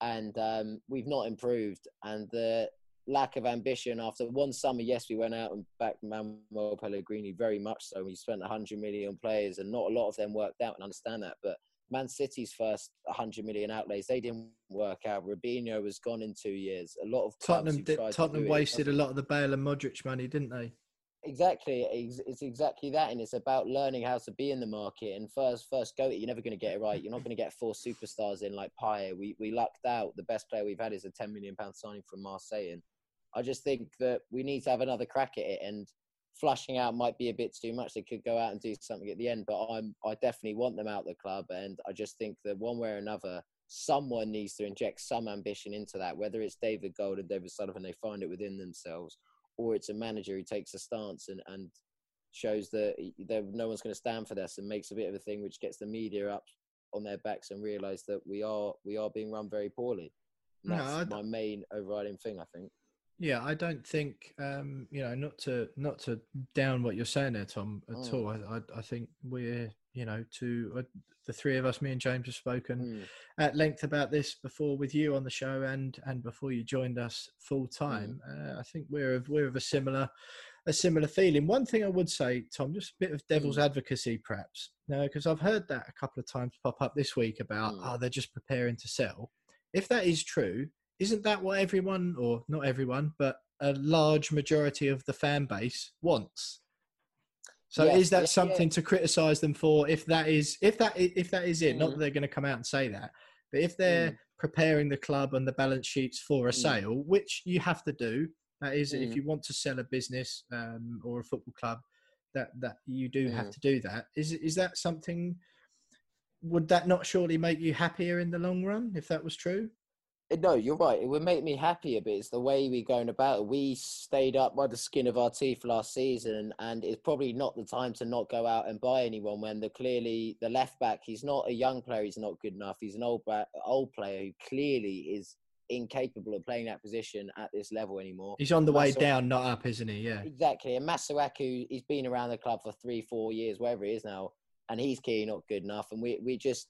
and um, we've not improved and the lack of ambition after one summer yes we went out and backed manuel pellegrini very much so we spent 100 million players and not a lot of them worked out and understand that but Man City's first 100 million outlays, they didn't work out. Robinho was gone in two years. A lot of Tottenham did, tried to Tottenham do it, wasted a lot of the Bale and Modric money, didn't they? Exactly, it's, it's exactly that, and it's about learning how to be in the market. And first, first go, you're never going to get it right. You're not going to get four superstars in like Payet. We we lucked out. The best player we've had is a 10 million pound signing from Marseille, and I just think that we need to have another crack at it. And flushing out might be a bit too much. They could go out and do something at the end, but I'm I definitely want them out the club, and I just think that one way or another, someone needs to inject some ambition into that. Whether it's David Gold and David Sullivan, they find it within themselves, or it's a manager who takes a stance and and shows that there no one's going to stand for this and makes a bit of a thing which gets the media up on their backs and realize that we are we are being run very poorly. And No, that's d- my main overriding thing, I think. Yeah, I don't think um, you know not to not to down what you're saying there, Tom, at Mm. all. I, I I think we're you know to uh, the three of us, me and James, have spoken Mm. at length about this before with you on the show and and before you joined us full time. Uh, I think we're of, we're of a similar a similar feeling. One thing I would say, Tom, just a bit of devil's Mm. advocacy, perhaps, no, because I've heard that a couple of times pop up this week about, Mm. oh, they're just preparing to sell. If that is true, isn't that what everyone, or not everyone, but a large majority of the fan base wants? So Yeah, is that yeah, yeah. something to criticise them for? If that is, if that if that is it, not Mm. that they're going to come out and say that, but if they're preparing the club and the balance sheets for a Mm. sale, which you have to do, that is, if Mm. you want to sell a business um, or a football club, that that you do have Mm. to do that. Is is that something? Would that not surely make you happier in the long run if that was true? Uh, No, you're right. It would make me happier, but it's the way we're going about it. We stayed up by the skin of our teeth last season, and it's probably not the time to not go out and buy anyone when the clearly the left back. He's not a young player. He's not good enough. He's an old back, old player who clearly is incapable of playing that position at this level anymore. He's on the way down, not up, isn't he? Yeah. Exactly. And Masuaku, he's been around the club for three, four years, wherever he is now, and he's clearly not good enough. And we, we just,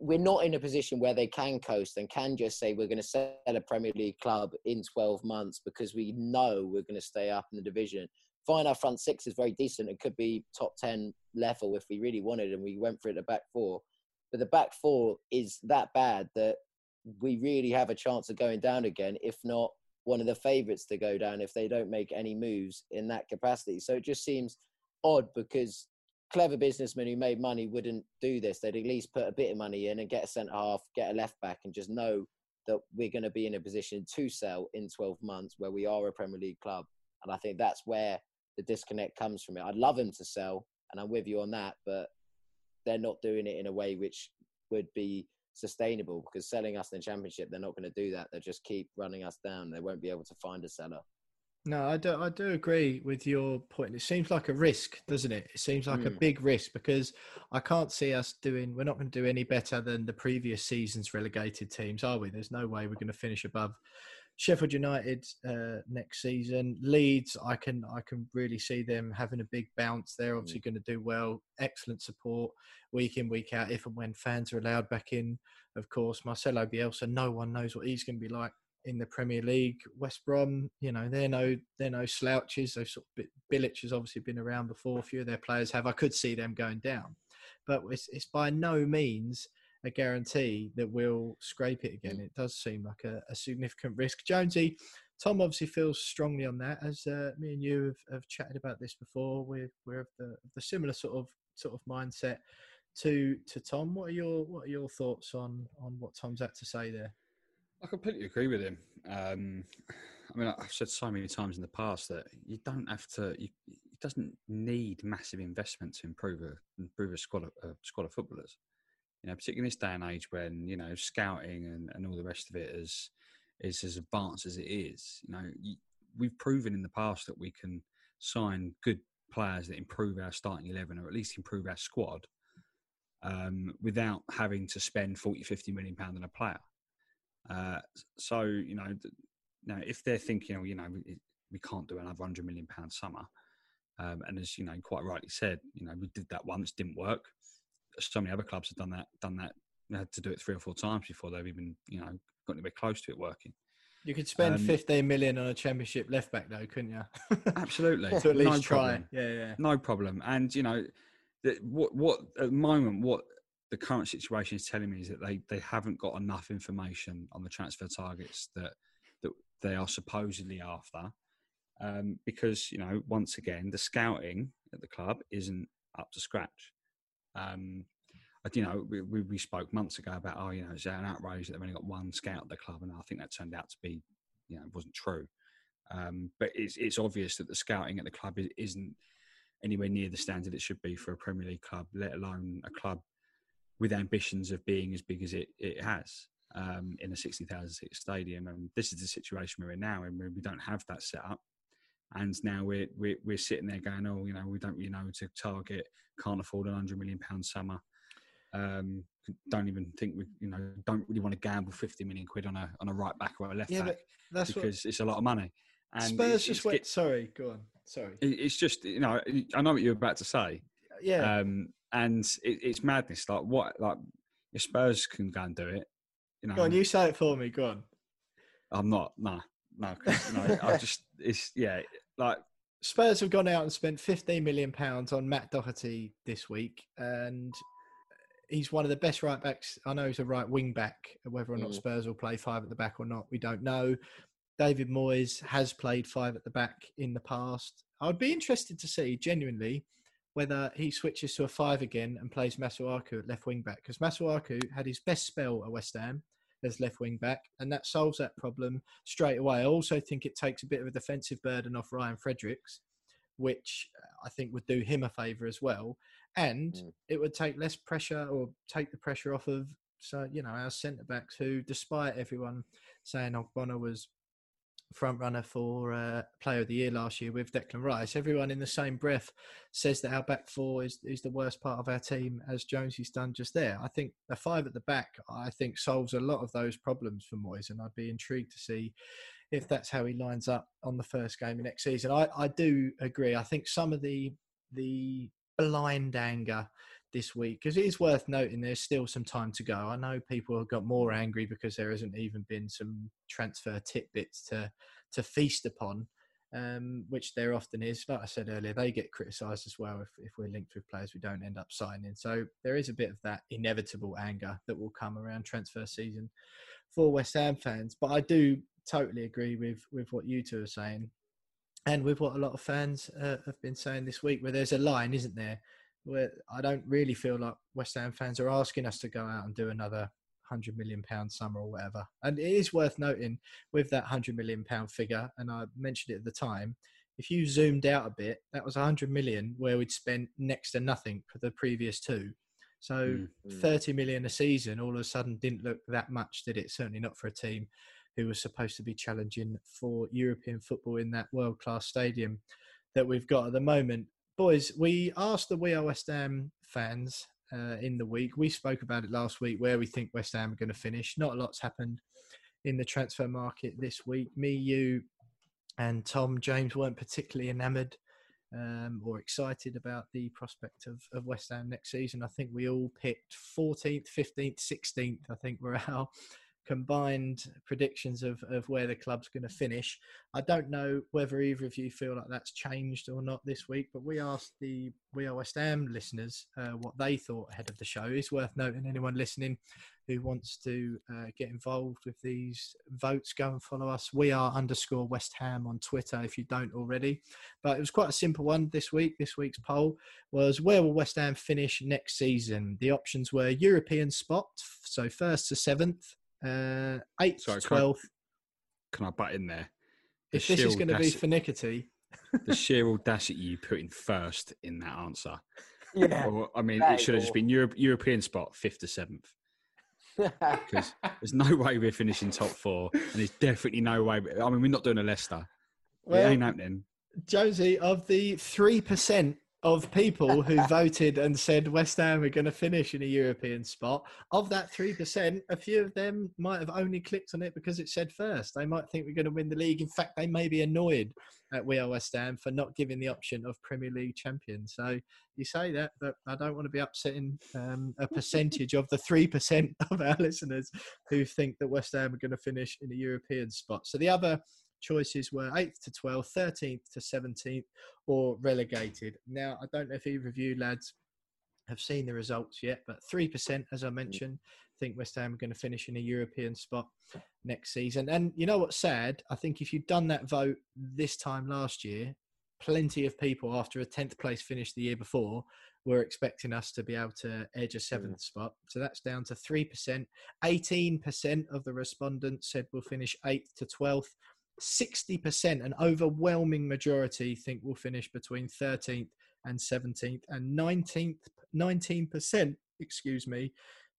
we're not in a position where they can coast and can just say we're going to set a Premier League club in 12 months because we know we're going to stay up in the division. Fine, our front six is very decent. It could be top 10 level if we really wanted, and we went for it at back four. But the back four is that bad that we really have a chance of going down again, if not one of the favourites to go down if they don't make any moves in that capacity. So it just seems odd because clever businessmen who made money wouldn't do this. They'd at least put a bit of money in and get a centre half, get a left back, and just know that we're going to be in a position to sell in 12 months where we are a Premier League club. And I think that's where the disconnect comes from it. I'd love them to sell, and I'm with you on that, but they're not doing it in a way which would be sustainable because selling us in the championship, they're not going to do that. They'll just keep running us down. They won't be able to find a seller. No, I do. I do agree with your point. It seems like a risk, doesn't it? It seems like a Mm. big risk because I can't see us doing. We're not going to do any better than the previous season's relegated teams, are we? There's no way we're going to finish above Sheffield United uh, next season. Leeds, I can I can really see them having a big bounce. They're obviously going to do well. Excellent support week in week out, if and when fans are allowed back in. Of course, Marcelo Bielsa. No one knows what he's going to be like in the Premier League. West Brom, you know, they're no they're no slouches. They've sort of has obviously been around before. A few of their players have. I could see them going down, but it's, it's by no means a guarantee that we'll scrape it again. It does seem like a, a significant risk. Jonesy, Tom obviously feels strongly on that. As uh, me and you have, have chatted about this before, we're we're of the, the similar sort of sort of mindset to to Tom. What are your what are your thoughts on on what Tom's had to say there? I completely agree with him. Um, I mean, I've said so many times in the past that you don't have to. You, it doesn't need massive investment to improve a improve a squad of, a squad of footballers. You know, particularly in this day and age when you know scouting and, and all the rest of it is is as advanced as it is. You know, you, we've proven in the past that we can sign good players that improve our starting eleven or at least improve our squad um, without having to spend 40, 50 million pound on a player. Uh, so you know, now if they're thinking, oh, you know, we, we can't do another hundred million pound summer, um, and as you know, quite rightly said, you know, we did that once, didn't work. So many other clubs have done that, done that. They had to do it three or four times before they've even, you know, got anywhere close to it working. You could spend Um, 15 million on a championship left back, though, couldn't you? Absolutely, to at least no try. problem. Yeah, yeah. no problem. And you know, the, what what at the moment what the current situation is telling me is that they they haven't got enough information on the transfer targets that that they are supposedly after, um, because you know once again the scouting at the club isn't up to scratch. Um, you know, we, we, spoke months ago about, oh, you know, it's an outrage that they've only got one scout at the club, and I think that turned out to be, you know, wasn't true. Um, but it's it's obvious that the scouting at the club isn't anywhere near the standard it should be for a Premier League club, let alone a club with ambitions of being as big as it, it has um, in a 60,000 seat stadium. And this is the situation we're in now, and we don't have that set up. And now we're, we're, we're sitting there going, oh, you know, we don't you know to target, can't afford an £100 million summer. Um, don't even think we, you know, don't really want to gamble 50 million quid on a, on a right back or a left Yeah, back that's what- because it's a lot of money. And Spurs it's- just it's went. Sorry, go on. Sorry. it's just you know I know what you're about to say. Yeah. Um, and it, it's madness. Like what? Like if Spurs can go and do it, you know. Go on, you say it for me. Go on. I'm not. No, no. 'cause, you I just it's yeah. Like Spurs have gone out and spent 15 million pounds on Matt Doherty this week, and he's one of the best right backs. I know he's a right wing back. Whether or not Mm. Spurs will play five at the back or not, we don't know. David Moyes has played five at the back in the past. I'd be interested to see genuinely whether he switches to a five again and plays Masuaku at left wing back because Masuaku had his best spell at West Ham as left wing back, and that solves that problem straight away. I also think it takes a bit of a defensive burden off Ryan Fredericks, which I think would do him a favour as well, and Mm. it would take less pressure or take the pressure off of so you know our centre backs who, despite everyone saying Ogbonna was front runner for uh, Player of the Year last year with Declan Rice. Everyone in the same breath says that our back four is, is the worst part of our team, as Jonesy's done just there. I think a five at the back, I think, solves a lot of those problems for Moyes, and I'd be intrigued to see if that's how he lines up on the first game of next season. I, I do agree. I think some of the the blind anger this week because it is worth noting there's still some time to go. I know people have got more angry because there hasn't even been some transfer tidbits to to feast upon, um, which there often is. Like I said earlier, they get criticised as well if, if we're linked with players we don't end up signing. So there is a bit of that inevitable anger that will come around transfer season for West Ham fans. But I do totally agree with with what you two are saying. And with what a lot of fans uh, have been saying this week, where there's a line, isn't there? Where I don't really feel like West Ham fans are asking us to go out and do another hundred million pound summer or whatever. And it is worth noting with that hundred million pound figure, and I mentioned it at the time. If you zoomed out a bit, that was a hundred million where we'd spent next to nothing for the previous two. So Mm. Mm. thirty million a season all of a sudden didn't look that much, did it? Certainly not for a team who was supposed to be challenging for European football in that world class stadium that we've got at the moment boys, we asked the We Are West Ham fans uh, in the week. We spoke about it last week where we think West Ham are going to finish. Not a lot's happened in the transfer market this week. Me, you, and Tom James weren't particularly enamoured um, or excited about the prospect of, of West Ham next season. I think we all picked 14th, 15th, 16th. I think were our combined predictions of, of where the club's going to finish. I don't know whether either of you feel like that's changed or not this week, but we asked the We Are West Ham listeners uh, what they thought ahead of the show. It's worth noting anyone listening who wants to uh, get involved with these votes, go and follow us. We are underscore West Ham on Twitter if you don't already. But it was quite a simple one this week. This week's poll was where will West Ham finish next season? The options were European spot, so first to seventh, uh, eighth Sorry, to can I- Can I butt in there? The If this is going to be audaci- finickety, the sheer audacity you put in first in that answer. Yeah. Or, I mean, That it is should have just been Europe, European spot, fifth to seventh. Because there's no way we're finishing top four, and there's definitely no way. I mean, we're not doing a Leicester. it Well, ain't happening. Josie, of the three percent of people who voted and said West Ham are going to finish in a European spot, of that three percent, a few of them might have only clicked on it because it said first. They might think we're going to win the league. In fact, they may be annoyed at We Are West Ham for not giving the option of Premier League champion. So you say that, but I don't want to be upsetting um, a percentage of the three percent of our listeners who think that West Ham are going to finish in a European spot. So the other choices were 8th to 12th, 13th to 17th, or relegated. Now, I don't know if either of you lads have seen the results yet, but 3%, as I mm. mentioned, think West Ham are going to finish in a European spot next season. And you know what's sad? I think if you'd done that vote this time last year, plenty of people after a 10th place finish the year before were expecting us to be able to edge a mm. seventh spot. So that's down to 3%. 18% of the respondents said we'll finish 8th to 12th. 60%, an overwhelming majority, think we'll finish between 13th and 17th. And 19th, 19%, excuse me,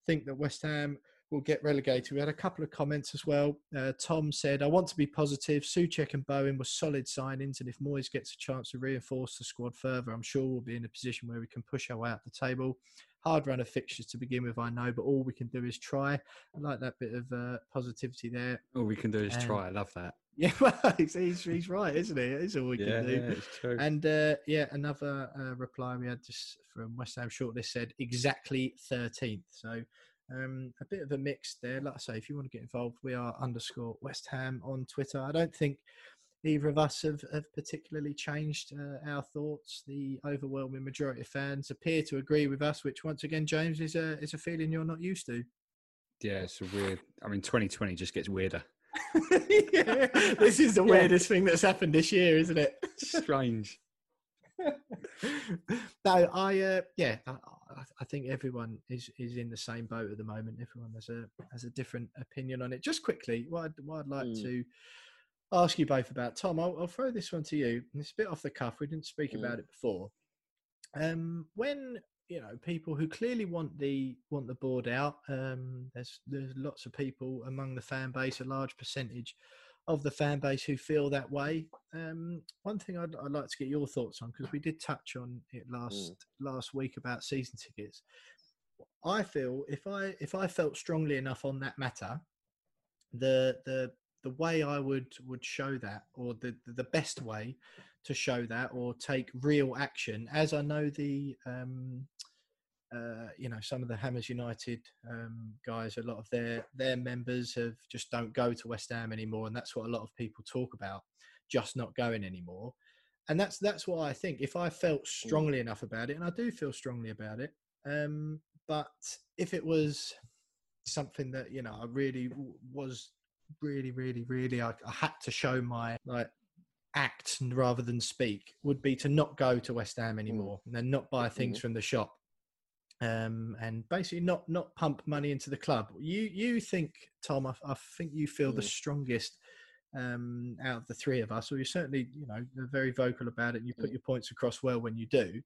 think that West Ham will get relegated. We had a couple of comments as well. Uh, Tom said, I want to be positive. Soucek and Bowen were solid signings. And if Moyes gets a chance to reinforce the squad further, I'm sure we'll be in a position where we can push our way up the table. Hard run of fixtures to begin with, I know, but all we can do is try. I like that bit of uh, positivity there. All we can do is Um, try. I love that. Yeah, well, he's, he's, right, isn't he? It is all we Yeah, can do. yeah, it's. And uh, yeah, another uh, reply we had just from West Ham Shortlist said exactly 13th. So um, a bit of a mix there. Like I say, if you want to get involved, we are underscore West Ham on Twitter. I don't think either of us have, have particularly changed uh, our thoughts. The overwhelming majority of fans appear to agree with us, which once again, James, is a is a feeling you're not used to. Yeah, it's a weird. I mean, 2020 just gets weirder. Yeah, this is the weirdest thing that's happened this year, isn't it? Strange. no, I uh, yeah, I, I think everyone is is in the same boat at the moment. Everyone has a has a different opinion on it. Just quickly, what I'd, what I'd like Mm. to ask you both about, Tom. I'll, I'll throw this one to you. and It's a bit off the cuff. We didn't speak about it before. Um, when you know people who clearly want the want the board out, um, there's there's lots of people among the fan base, a large percentage of the fan base who feel that way. Um, one thing I'd, I'd like to get your thoughts on because we did touch on it last last week about season tickets. I feel if I if I felt strongly enough on that matter, the the the way I would would show that, or the the best way to show that, or take real action, as I know the um, uh, you know some of the Hammers United um, guys, a lot of their their members have just don't go to West Ham anymore, and that's what a lot of people talk about, just not going anymore. And that's that's what I think. If I felt strongly enough about it, and I do feel strongly about it, um, but if it was something that you know I really was really, really, really, I, I had to show my like act rather than speak would be to not go to West Ham anymore and then not buy things from the shop um, and basically not not pump money into the club. You you think Tom? I, I think you feel the strongest um, out of the three of us, or you're certainly you know very vocal about it. and You put your points across well when you do.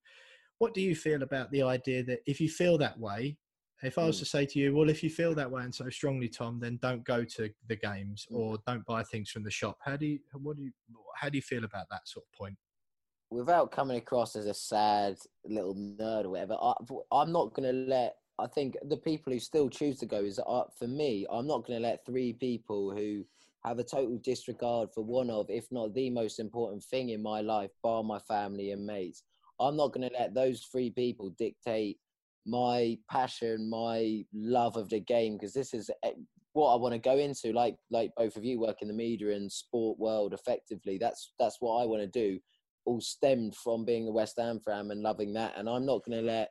What do you feel about the idea that if you feel that way, if I was Mm. to say to you, well, if you feel that way and so strongly, Tom, then don't go to the games or don't buy things from the shop. How do you what do you how do you feel about that sort of point? Without coming across as a sad little nerd or whatever, I, I'm not going to let. I think the people who still choose to go is uh, for me. I'm not going to let three people who have a total disregard for one of, if not the most important thing in my life, bar my family and mates. I'm not going to let those three people dictate my passion, my love of the game, because this is eh, what I want to go into. Like like both of you work in the media and sport world effectively. That's that's what I want to do all stemmed from being a West Ham fan and loving that. And I'm not going to let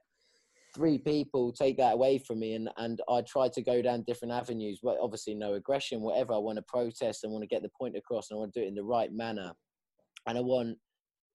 three people take that away from me. And, and I try to go down different avenues, but obviously no aggression, whatever. I want to protest and want to get the point across and I want to do it in the right manner. And I want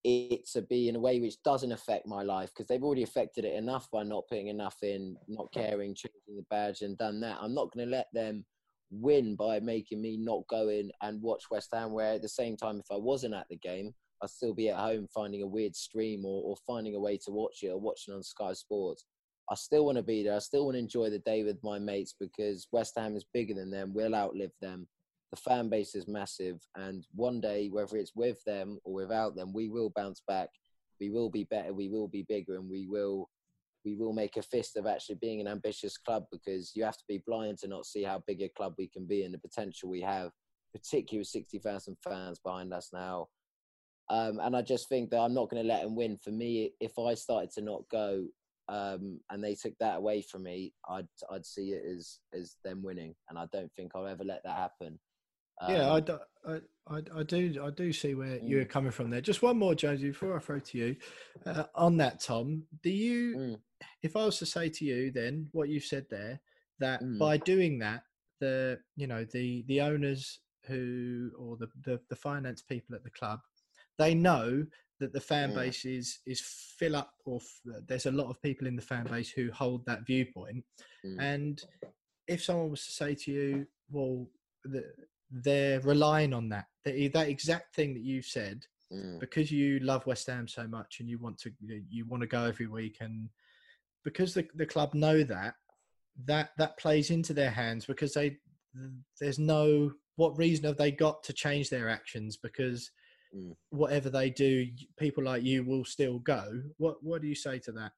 it to be in a way which doesn't affect my life because they've already affected it enough by not putting enough in, not caring, changing the badge and done that. I'm not going to let them win by making me not go in and watch West Ham. Where at the same time, if I wasn't at the game, I'd still be at home finding a weird stream or, or finding a way to watch it or watching on Sky Sports. I still want to be there. I still want to enjoy the day with my mates because West Ham is bigger than them. We'll outlive them. The fan base is massive. And one day, whether it's with them or without them, we will bounce back. We will be better. We will be bigger. And we will we will make a fist of actually being an ambitious club because you have to be blind to not see how big a club we can be and the potential we have, particularly with 60,000 fans behind us now. Um, and I just think that I'm not going to let them win. For me, if I started to not go um, and they took that away from me, I'd I'd see it as as them winning, and I don't think I'll ever let that happen. yeah, Um, I, do- I, I, I do I do see where Mm. you're coming from there. Just one more, Jonesy, before I throw to you uh, on that, Tom. Do you, Mm. if I was to say to you, then what you've said there, that Mm. by doing that, the you know the the owners who or the, the the finance people at the club, they know that the fan Mm. base is is fill up or f- there's a lot of people in the fan base who hold that viewpoint Mm. and if someone was to say to you well the, they're relying on that that, that exact thing that you've said Mm. because you love west ham so much and you want to you want to go every week and because the, the club know that that that plays into their hands because they there's no what reason have they got to change their actions because Mm. whatever they do people like you will still go what what do you say to that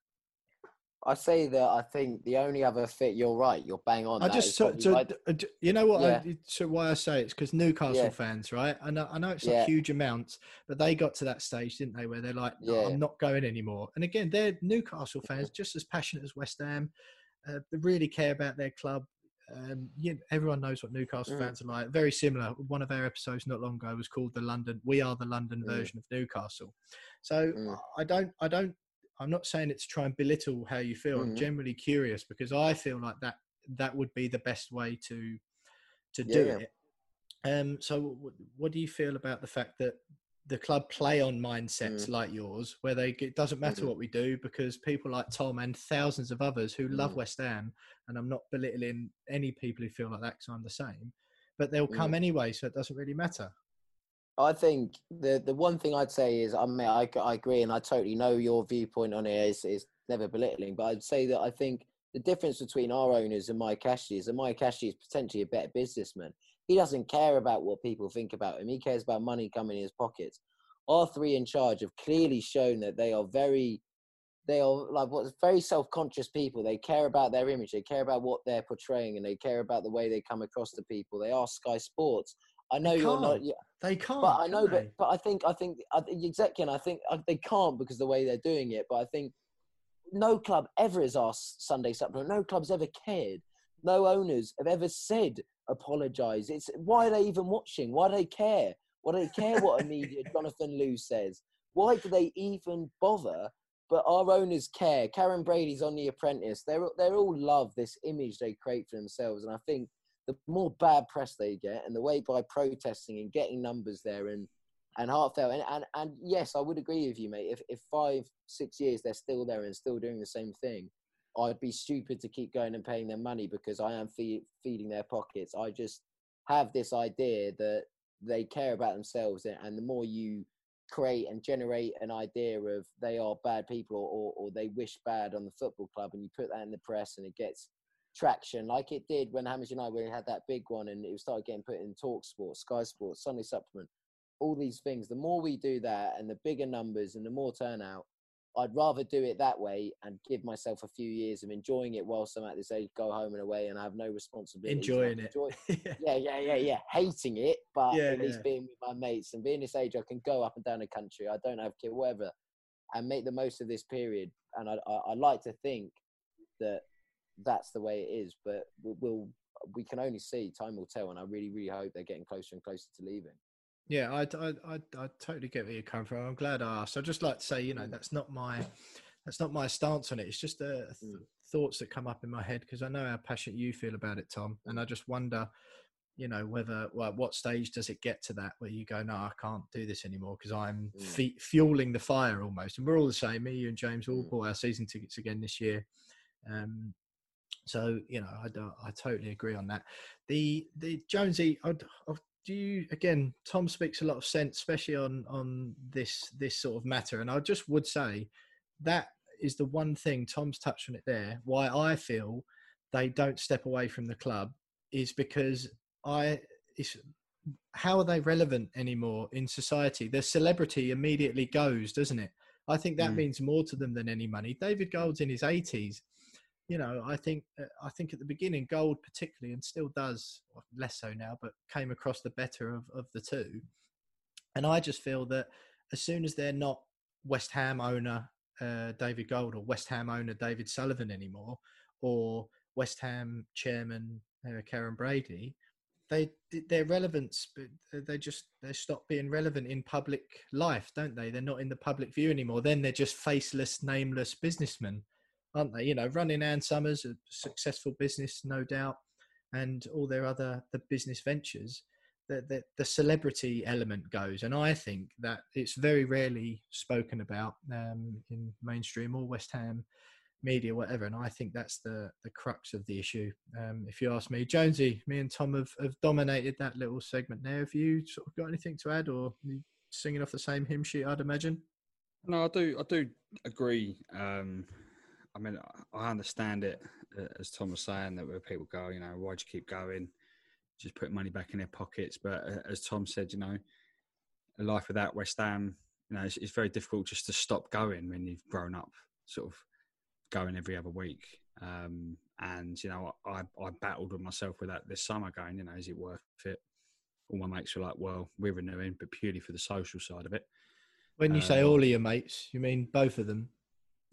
I say that I think the only other fit. You're right. You're bang on. I just so, uh, you know what Yeah. I, so why I say it's because Newcastle Yeah. fans right I know I know it's Yeah. huge amounts but they got to that stage didn't they where they're like no. I'm not going anymore and again they're Newcastle fans just as passionate as West Ham uh, they really care about their club um, you everyone knows what Newcastle Mm. fans are like. Very similar. One of our episodes not long ago was called the London. We are the London Mm. version of Newcastle. So Mm. I don't. I don't. I'm not saying it to try and belittle how you feel. I'm Mhm. generally curious because I feel like that that would be the best way to to do yeah. it. Um. So wh- what do you feel about the fact that the club play on mindsets Mm. like yours, where they it doesn't matter Mhm. what we do because people like Tom and thousands of others who love Mm. West Ham, and I'm not belittling any people who feel like that because I'm the same, but they'll come Mm. anyway, so it doesn't really matter. I think the the one thing I'd say is I mean I, I agree and I totally know your viewpoint on it is is never belittling, but I'd say that I think the difference between our owners and Mike Ashley is that Mike Ashley is potentially a better businessman. He doesn't care about what people think about him. He cares about money coming in his pockets. Our three in charge have clearly shown that they are very they are like what's very self-conscious people. They care about their image. They care about what they're portraying, and they care about the way they come across to people. They are Sky Sports. I know you're not. yeah, They can't. but I know, but but I think I think I think- exactly, and I think uh, they can't because the way they're doing it. But I think no club ever has asked Sunday supplement. No club's ever cared. No owners have ever said apologise. It's why are they even watching? Why do they care? Why do they care what a media Jonathan Liew says? Why do they even bother? But our owners care. Karren Brady's on The Apprentice. They're they're all love this image they create for themselves, and I think the more bad press they get, and the way by protesting and getting numbers there and and heartfelt and, and and yes, I would agree with you, mate. If if five six years they're still there and still doing the same thing, I'd be stupid to keep going and paying them money because I am feed, feeding their pockets. I just have this idea that they care about themselves, and- the more you create and generate an idea of they are bad people or, or they wish bad on the football club, and you put that in the press, and it gets traction like it did when Hammers United when had that big one and it started getting put in Talk Sports, Sky Sports, Sunday Supplement, all these things. The more we do that and the bigger numbers and the more turnout, I'd rather do it that way and give myself a few years of enjoying it whilst I'm at this age, go home and away and I have no responsibility. Enjoying it. yeah, yeah, yeah, yeah. Hating it, but Yeah, at least yeah. being with my mates and being this age, I can go up and down the country. I don't have kids, whatever, and make the most of this period. And I, I, I like to think that that's the way it is, but we- we'll we can only see. Time will tell, and I really, really hope they're getting closer and closer to leaving. Yeah, I, I, I, I totally get where you're coming from. I'm glad I asked. I'd just like to say, you know, that's not my, that's not my stance on it. It's just uh, th- thoughts that come up in my head because I know how passionate you feel about it, Tom. And I just wonder, you know, whether, well, what stage does it get to that where you go, no, I can't do this anymore because I'm Mm. fe- fueling the fire almost. And we're all the same. Me, you, and James all Mm. bought our season tickets again this year. Um, so you know, I, I totally agree on that. The the Jonesy, I'd, I'd, do you again? Tom speaks a lot of sense, especially on on this this sort of matter. And I just would say that is the one thing Tom's touched on it there. Why I feel they don't step away from the club is because I it's how are they relevant anymore in society? Their celebrity immediately goes, doesn't it? I think that Mm. means more to them than any money. David Gold's in his 80s. You know, I think uh, I think at the beginning, Gold particularly, and still does less so now, but came across the better of, of the two. And I just feel that as soon as they're not West Ham owner uh, David Gold or West Ham owner David Sullivan anymore, or West Ham chairman uh, Karren Brady, they their relevance, but they just they stop being relevant in public life, don't they? They're not in the public view anymore. Then they're just faceless, nameless businessmen, aren't they? You know, running Ann Summers, a successful business, no doubt, and all their other the business ventures. The, the, the celebrity element goes, and I think that it's very rarely spoken about um, in mainstream or West Ham media, whatever. And I think that's the the crux of the issue. Um, if you ask me, Jonesy, me and Tom have, have dominated that little segment there. Have you sort of got anything to add, or singing off the same hymn sheet? I'd imagine. No, I do. I do agree. Um, I mean, I- understand it uh, as Tom was saying that where people go, you know, why'd you keep going? Just put money back in their pockets. But uh, as Tom said, you know, a life without West Ham, you know, it's, it's very difficult just to stop going when you've grown up, sort of going every other week. Um, and you know, I, I battled with myself with that this summer, going, you know, is it worth it? All my mates were like, well, we're renewing, but purely for the social side of it. When you say Um, all of your mates, you mean both of them?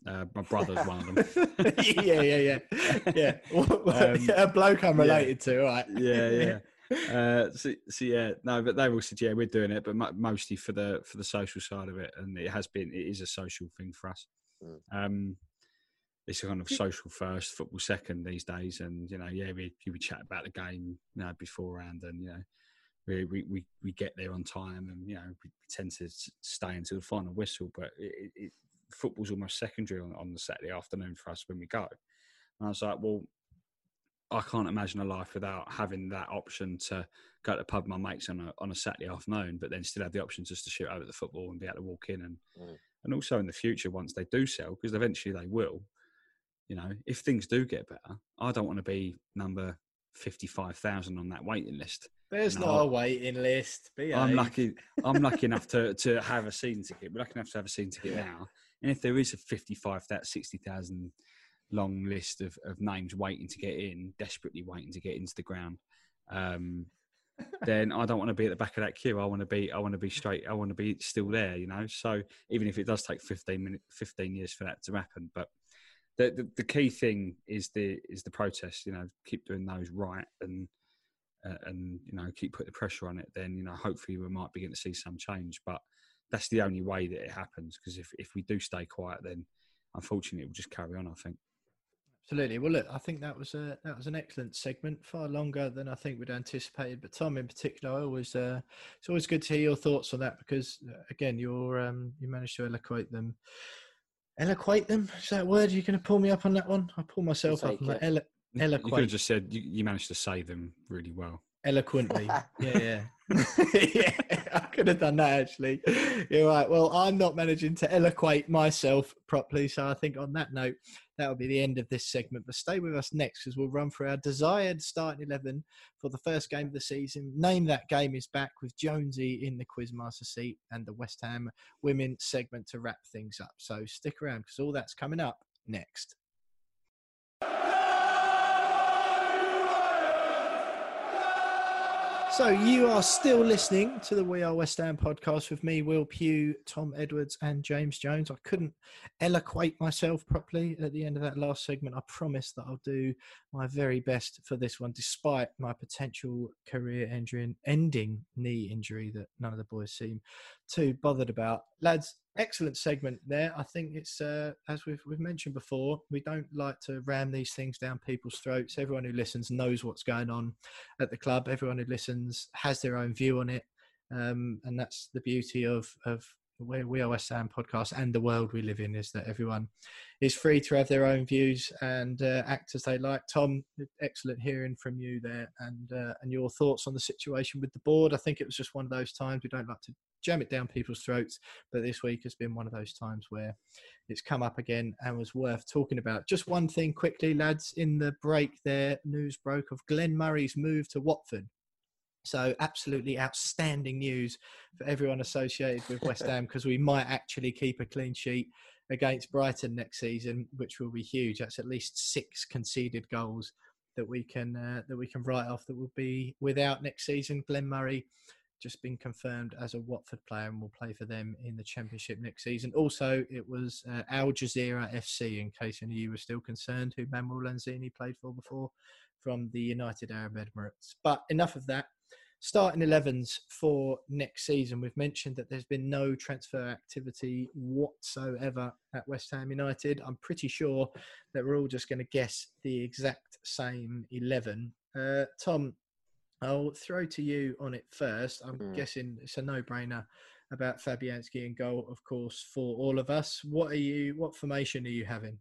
Uh, my brother's one of them. yeah, yeah, yeah, yeah. Um, a bloke I'm yeah. related to, right? yeah, yeah. Uh, so, so yeah, no, but they all said yeah, we're doing it, but mo- mostly for the for the social side of it, and it has been it is a social thing for us. Mm. Um, it's a kind of social first, football second these days, and you know, yeah, we we chat about the game, you know, beforehand, and you know, we we we, we get there on time, and you know, we tend to stay until the final whistle, but it, it, football's almost secondary on, on the Saturday afternoon for us when we go. And I was like, well, I can't imagine a life without having that option to go to the pub with my mates on a on a Saturday afternoon, but then still have the option just to shoot over at the football and be able to walk in and Mm. and also in the future once they do sell because eventually they will. You know, if things do get better, I don't want to be number fifty five thousand on that waiting list. There's No. not a waiting list. I'm lucky. I'm lucky enough to, to have a season ticket. We're lucky enough to have a season ticket now. And if there is a 55, that 60,000 long list of, of names waiting to get in, desperately waiting to get into the ground, um, then I don't want to be at the back of that queue. I want to be. I want to be straight. I want to be still there. You know. So even if it does take 15 minutes, 15 years for that to happen, but the, the the key thing is the is the protest. You know, keep doing those right and uh, and you know keep putting the pressure on it, then you know hopefully we might begin to see some change. But that's the only way that it happens because if if we do stay quiet, then unfortunately it will just carry on. I think. Absolutely. Well, look, I think that was a that was an excellent segment, far longer than I think we'd anticipated. But Tom, in particular, I always uh, it's always good to hear your thoughts on that because, uh, again, you're um, you managed to eloquate them. Eloquate them is that a word? You're going to pull me up on that one? I pull myself up take on that. it. Elo- You could have just said you, you managed to say them really well. Eloquently. yeah, yeah. yeah, I could have done that actually. You're right. Well, I'm not managing to eloquate myself properly. So I think on that note, that'll be the end of this segment. But stay with us next because we'll run through our desired starting 11 for the first game of the season. Name that game is back with Jonesy in the Quizmaster seat and the West Ham women segment to wrap things up. So stick around because all that's coming up next. So you are still listening to the We Are West Ham podcast with me, Will Pugh, Tom Edwards, and James Jones. I couldn't eloquate myself properly at the end of that last segment. I promise that I'll do my very best for this one, despite my potential career ending, ending knee injury that none of the boys seem too bothered about. Lads, excellent segment there. I think it's uh, as we've we've mentioned before. We don't like to ram these things down people's throats. Everyone who listens knows what's going on at the club. Everyone who listens has their own view on it, um, and that's the beauty of of where we are West Ham podcast and the world we live in is that everyone is free to have their own views and uh, act as they like. Tom, excellent hearing from you there and uh, and your thoughts on the situation with the board. I think it was just one of those times we don't like to jam it down people's throats, but this week has been one of those times where it's come up again and was worth talking about. Just one thing quickly, lads. In the break, there news broke of Glenn Murray's move to Watford. So absolutely outstanding news for everyone associated with West Ham because we might actually keep a clean sheet against Brighton next season, which will be huge. That's at least six conceded goals that we can uh, that we can write off that will be without next season. Glenn Murray just been confirmed as a Watford player and will play for them in the Championship next season. Also, it was uh, Al Jazira FC, in case any of you were still concerned, who Manuel Lanzini played for before from the United Arab Emirates. But enough of that starting 11s for next season. We've mentioned that there's been no transfer activity whatsoever at West Ham United. I'm pretty sure that we're all just going to guess the exact same 11. Uh, Tom, I'll throw to you on it first. I'm Mm. guessing it's a no-brainer about Fabianski and goal, of course, for all of us. What are you? What formation are you having?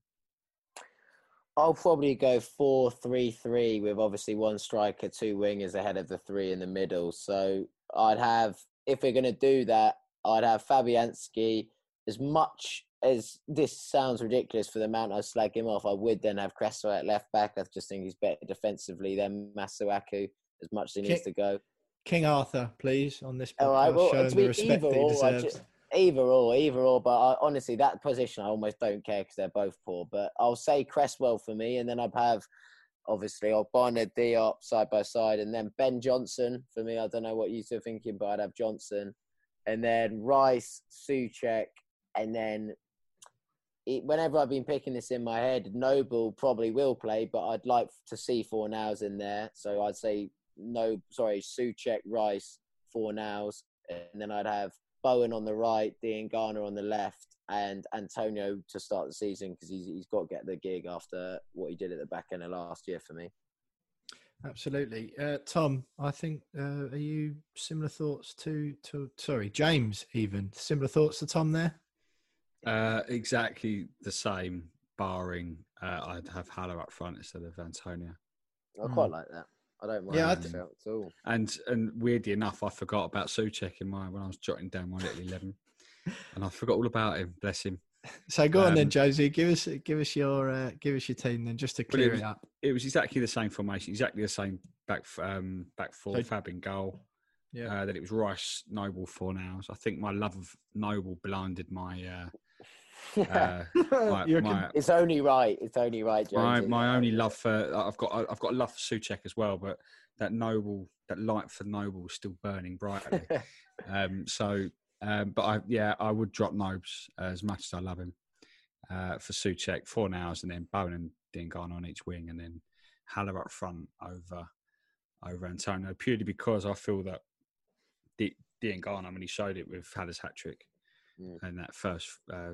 I'll probably go four three three with obviously one striker, two wingers ahead of the three in the middle. So I'd have, if we're going to do that, I'd have Fabianski. As much as this sounds ridiculous for the amount I slag him off, I would then have Cresswell at left back. I just think he's better defensively than Masuaku as much as he needs to go. King Arthur, please, on this oh, podcast. All right, well, show him to the be respect either or, I deserves. ju- either or, either or. But I, honestly, that position I almost don't care because they're both poor. But I'll say Cresswell for me, and then I'd have obviously Ogbonna Diop side by side, and then Ben Johnson for me. I don't know what you two are thinking, but I'd have Johnson, and then Rice, Soucek, and then it, whenever I've been picking this in my head, Noble probably will play, but I'd like to see Fornals in there. So I'd say no, sorry, Soucek, Rice, Fornals, and then I'd have Bowen on the right, Diangana on the left, and Antonio to start the season because he's he's got to get the gig after what he did at the back end of last year for me. Absolutely, uh, Tom. I think uh, are you similar thoughts to to sorry James even similar thoughts to Tom there. Uh, exactly the same, barring uh, I'd have Haller up front instead of Antonio. I quite like that. I don't mind Yeah, I that th- shout at all. And and weirdly enough, I forgot about Soucek in my when I was jotting down my little eleven, and I forgot all about him. Bless him. So go on then, Um, Josie. Give us give us your uh, give us your team then, just to Well, it clear was- it up. It was exactly the same formation, exactly the same back f- um, back four, So- Fab in goal. Yeah. Uh, then it was Rice, Noble Fornals. So I think my love of Noble blinded my uh, uh, my, You're my, It's only right. It's only right, my, Jonesy. my only love for I've got I've got a love for Soucek as well, but that Noble that light for Noble is still burning brightly. um, so, um, but I yeah I would drop Nobes as much as I love him uh, for Soucek four nows and then Bowen and Dingan on each wing and then Haller up front over over Antonio purely because I feel that D- Dingan I mean he showed it with Haller's hat trick Mm. and that first uh,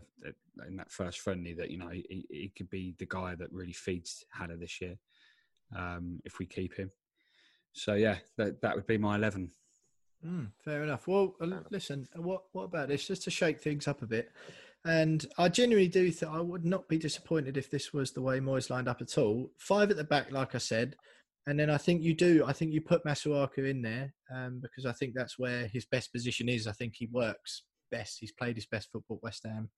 in that first friendly that you know he, he could be the guy that really feeds Haller this year um, if we keep him. So yeah, that that would be my eleven. Mm, fair enough. Well, uh, listen, what what about this? Just to shake things up a bit, and I genuinely do think I would not be disappointed if this was the way Moyes lined up at all. Five at the back, like I said, and then I think you do. I think you put Masuaku in there um, because I think that's where his best position is. I think he works best. He's played his best football at West Ham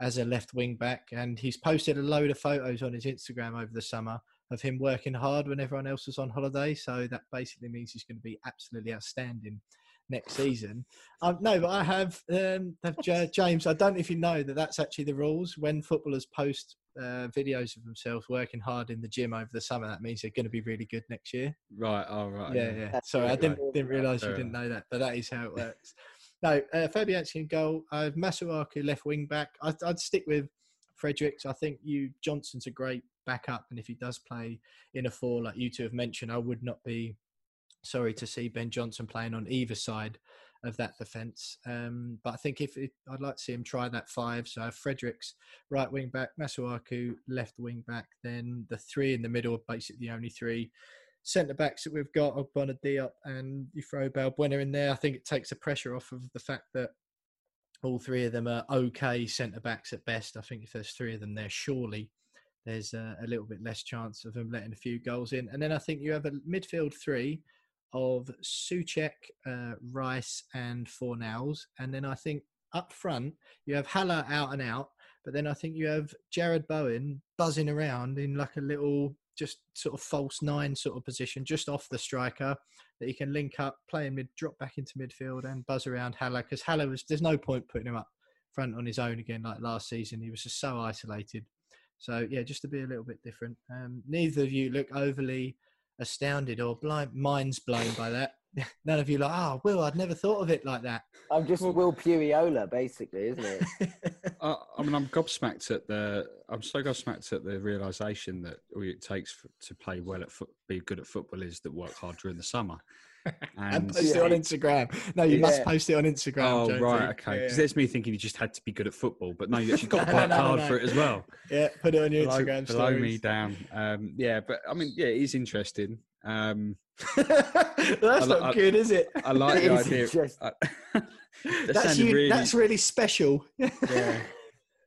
as a left wing back, and he's posted a load of photos on his Instagram over the summer of him working hard when everyone else was on holiday. So that basically means he's going to be absolutely outstanding next season. Um, no, but I have, um, have J- James. I don't know if you know that that's actually the rules when footballers post uh, videos of themselves working hard in the gym over the summer. That means they're going to be really good next year. Right. All right. Yeah, yeah. That's Sorry, I didn't didn't realise you didn't know that, but that is how it works. no, uh, Fabianski in goal. I have Masuaku left wing back. I'd, I'd stick with Fredericks. I think you Johnson's a great backup, and if he does play in a four, like you two have mentioned, I would not be sorry to see Ben Johnson playing on either side of that defence. Um, but I think if it, I'd like to see him try that five, so Fredericks right wing back, Masuaku left wing back, then the three in the middle are basically the only three centre backs that we've got, Ogbonna Diop, and you throw Balbuena in there. I think it takes the pressure off of the fact that all three of them are okay centre backs at best. I think if there's three of them there, surely there's a, a little bit less chance of them letting a few goals in. And then I think you have a midfield three of Soucek, uh, Rice, and Fornals. And then I think up front you have Haller out and out, but then I think you have Jarrod Bowen buzzing around in like a little just sort of false nine sort of position, just off the striker that he can link up, play in mid, drop back into midfield, and buzz around Haller because Haller was there's no point putting him up front on his own again like last season. He was just so isolated. So yeah, just to be a little bit different. Um, neither of you look overly astounded or blind, minds blown by that. None of you like, oh, Will, I'd never thought of it like that. I'm just Will Puriola, basically, isn't it? I, I mean, I'm gobsmacked at the. I'm so gobsmacked at the realization that all it takes for, to play well at foot, be good at football is that work hard during the summer. and And post it on Instagram. No, you must post it on Instagram. oh Jonesy. right, okay. Yeah, Because there's me thinking you just had to be good at football, but no, you actually got to work no, no, hard no. for it as well. yeah, put it on your Blow, Instagram blow me down. Um, yeah, but I mean, yeah, it is interesting. Um, That's I li- not I- good, is it? I like the idea. interesting. I- that that's you, really. That's really special. yeah.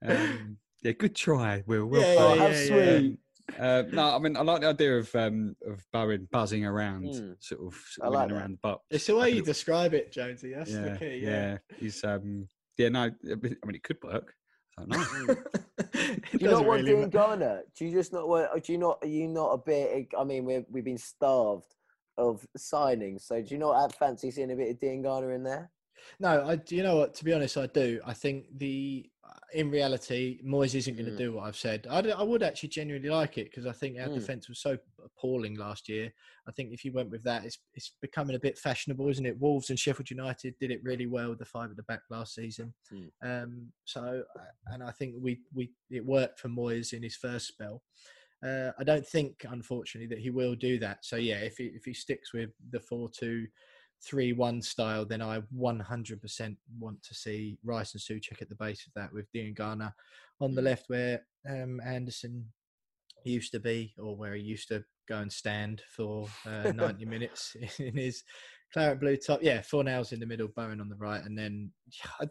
Um, yeah, good try, Will. Well Yeah, played. How yeah, yeah. sweet. Uh, no, I mean I like the idea of um, of Bowen buzzing around, Mm. sort of, I sort of like around the box. It's the way you describe it, Jonesy. That's yeah, the key. yeah, Yeah. He's um, yeah, no, I mean it could work. I don't know. Mm. Do you not doesn't want really Dean ma- Garner? Do you just not want? Do you not? Are you not a bit? I mean, we've we've been starved of signings. So do you not have fancy seeing a bit of Diangana in there? No, I. do You know what? To be honest, I do. I think the in reality, Moyes isn't going to Mm. do what I've said. I, I would actually genuinely like it because I think our Mm. defence was so appalling last year. I think if you went with that, it's it's becoming a bit fashionable, isn't it? Wolves and Sheffield United did it really well with the five at the back last season. Hmm. Um, so, and I think we we it worked for Moyes in his first spell. Uh, I don't think, unfortunately, that he will do that. So yeah, if he if he sticks with the four two three one style, then I 100% want to see Rice and Soucek at the base of that with Diangana on the left where um, Anderson used to be, or where he used to go and stand for uh, 90 minutes in his claret blue top. Yeah, Fornals in the middle, Bowen on the right, and then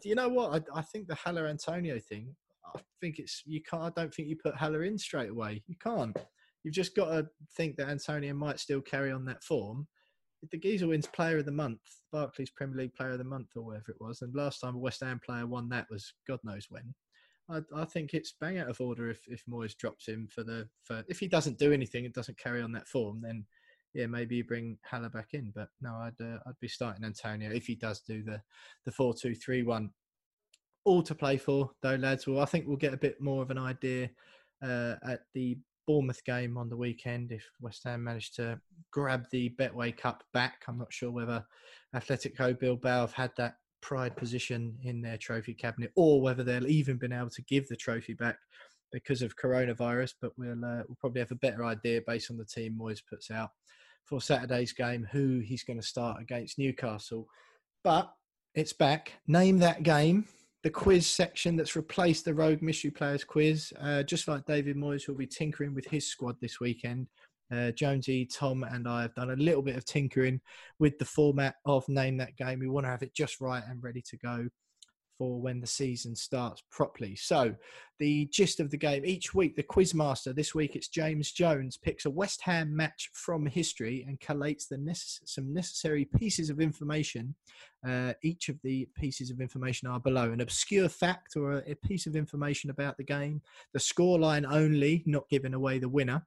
you know what? I, I think the Haller Antonio thing. I think it's you can't. I don't think you put Haller in straight away. You can't. You've just got to think that Antonio might still carry on that form. The geezer wins Player of the Month, Barclays Premier League Player of the Month, or whatever it was, and last time a West Ham player won that was God knows when. I, I think it's bang out of order if if Moyes drops him for the for if he doesn't do anything and doesn't carry on that form, then yeah, maybe you bring Haller back in. But no, I'd uh, I'd be starting Antonio if he does do the the four two three one. All to play for though, lads. Well, I think we'll get a bit more of an idea uh, at the Bournemouth game on the weekend if West Ham manage to grab the Betway Cup back. I'm not sure whether Atletico Bilbao have had that pride position in their trophy cabinet or whether they'll even been able to give the trophy back because of coronavirus. But we'll uh, we'll probably have a better idea based on the team Moyes puts out for Saturday's game who he's going to start against Newcastle. But it's back. Name that game. The quiz section that's replaced the Rogue Mystery Players quiz. Uh, just like David Moyes, who'll be tinkering with his squad this weekend. Uh, Jonesy, Tom, and I have done a little bit of tinkering with the format of Name That Game. We want to have it just right and ready to go for when the season starts properly. So, the gist of the game each week, the quizmaster, this week it's James Jones, picks a West Ham match from history and collates the necess- some necessary pieces of information. Uh, each of the pieces of information are below an obscure fact or a, a piece of information about the game, the scoreline only, not giving away the winner.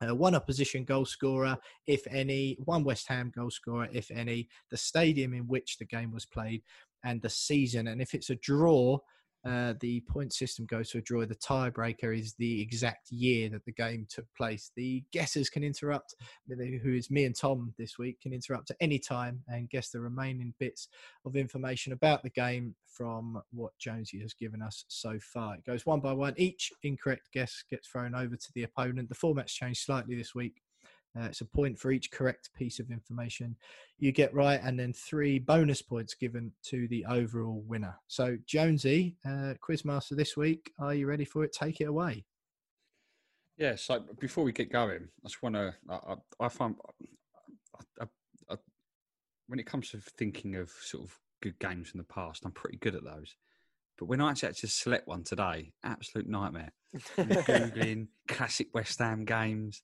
Uh, one opposition goal scorer, if any, one West Ham goal scorer, if any, the stadium in which the game was played, and the season. And if it's a draw, uh, the point system goes to a draw. The tiebreaker is the exact year that the game took place. The guessers can interrupt, who is me and Tom this week, can interrupt at any time and guess the remaining bits of information about the game from what Jonesy has given us so far. It goes one by one. Each incorrect guess gets thrown over to the opponent. The format's changed slightly this week. Uh, it's a point for each correct piece of information you get right, and then three bonus points given to the overall winner. So, Jonesy, uh, Quizmaster this week, are you ready for it? Take it away. Yeah. So before we get going, I just want to. I, I, find I, I, when it comes to thinking of sort of good games from the past, I'm pretty good at those. But when I actually had to select one today, absolute nightmare. Googling classic West Ham games,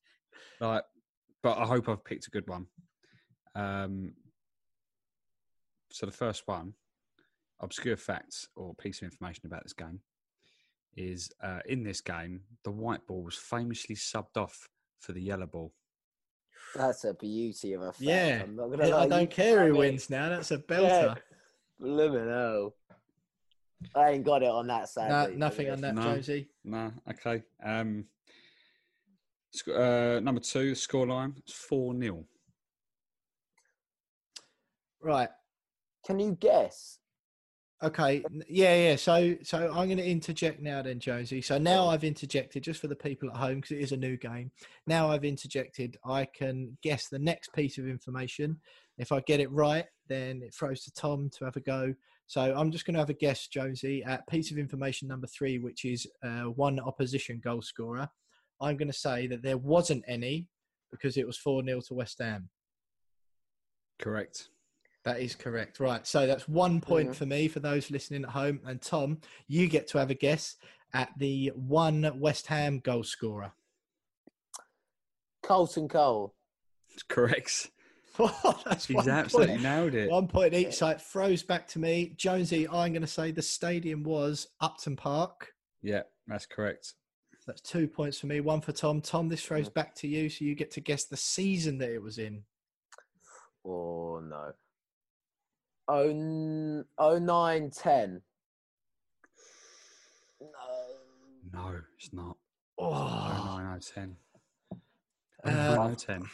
like. But I hope I've picked a good one. Um, so the first one, obscure facts or piece of information about this game, is uh, in this game the white ball was famously subbed off for the yellow ball. That's a beauty of a fact. Yeah, I'm not gonna Yeah, lie. I don't care who wins now. That's a belter. Yeah. Blimmin' hell. I ain't got it on that side. No, nothing on that, No. Jonesy. No, okay. Um, sc- uh, number two, the scoreline it's four 0 Right. Can you guess? Okay. Yeah, yeah. So, so I'm going to interject now, then, Josie. So now I've interjected just for the people at home because it is a new game. Now I've interjected. I can guess the next piece of information. If I get it right, then it throws to Tom to have a go. So I'm just going to have a guess, Josie, at piece of information number three, which is uh, one opposition goal scorer. I'm going to say that there wasn't any because it was 4 0 to West Ham. Correct. That is correct. Right. So that's one point for me for those listening at home. And Tom, you get to have a guess at the one West Ham goal scorer. Carlton Cole. It's correct. that's He's absolutely point. nailed it. One point each. So it throws back to me. Jonesy, I'm going to say the stadium was Upton Park. Yeah, that's correct. That's two points for me. One for Tom. Tom, this throws back to you. So you get to guess the season that it was in. Oh no. Oh, n- oh nine ten. No. No, it's not. Oh, Oh, nine out ten. Uh, Nine ten.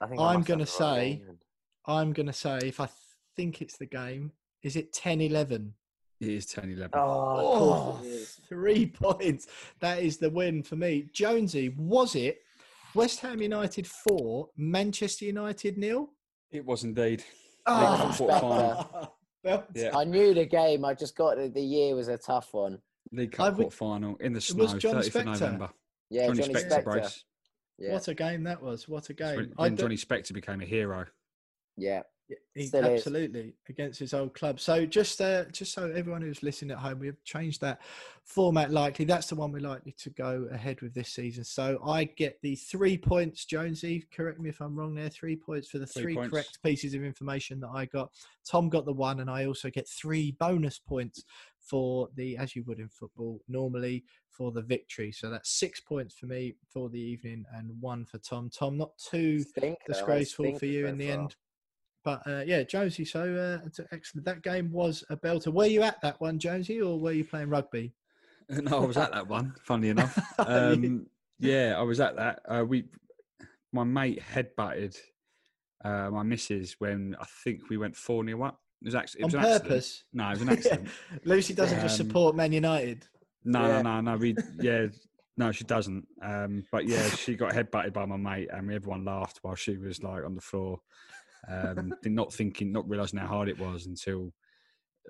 I think I I'm must going to the wrong say, game. I'm going to say, if I think it's the game, is it 10 11? It is 10 11. Oh, of course Oh, it is. Three points. That is the win for me. Jonesy, was it West Ham United 4, Manchester United nil? It was indeed. Ah. Oh, Cup quarter final. Well, Yeah. I knew the game. I just got the, the year was a tough one. League Cup would- final in the was snow, John 30th of November. Yeah, Johnny, Johnny, Spector, Spector. brace. Yeah, What a game that was. What a game. When, I when Johnny Spector became a hero. yeah. He- absolutely against his old club. So just uh, just so everyone who's listening at home, we have changed that format. Likely that's the one we're likely to go ahead with this season. So I get the three points, Jonesy. Correct me if I'm wrong. There, three points for the Three three, correct pieces of information that I got. Tom got the one, and I also get three bonus points for the, as you would in football, normally for the victory. So that's six points for me for the evening, and one for Tom. Tom, not too Stinker, disgraceful for you in the far. end. But uh, yeah, Josie, So uh, excellent. That game was a belter. Were you at that one, Josie, or were you playing rugby? No, I was at that one. Funnily enough, um, yeah, I was at that. Uh, we, my mate headbutted uh, my missus when I think we went four 0 up. It was actually it On was accident. purpose. No, it was an accident. Lucy doesn't just Um, support Man United. No, Yeah. no, no, no. We yeah, no, she doesn't. Um, but yeah, she got headbutted by my mate, and everyone laughed while she was like on the floor, um, not thinking, not realizing how hard it was until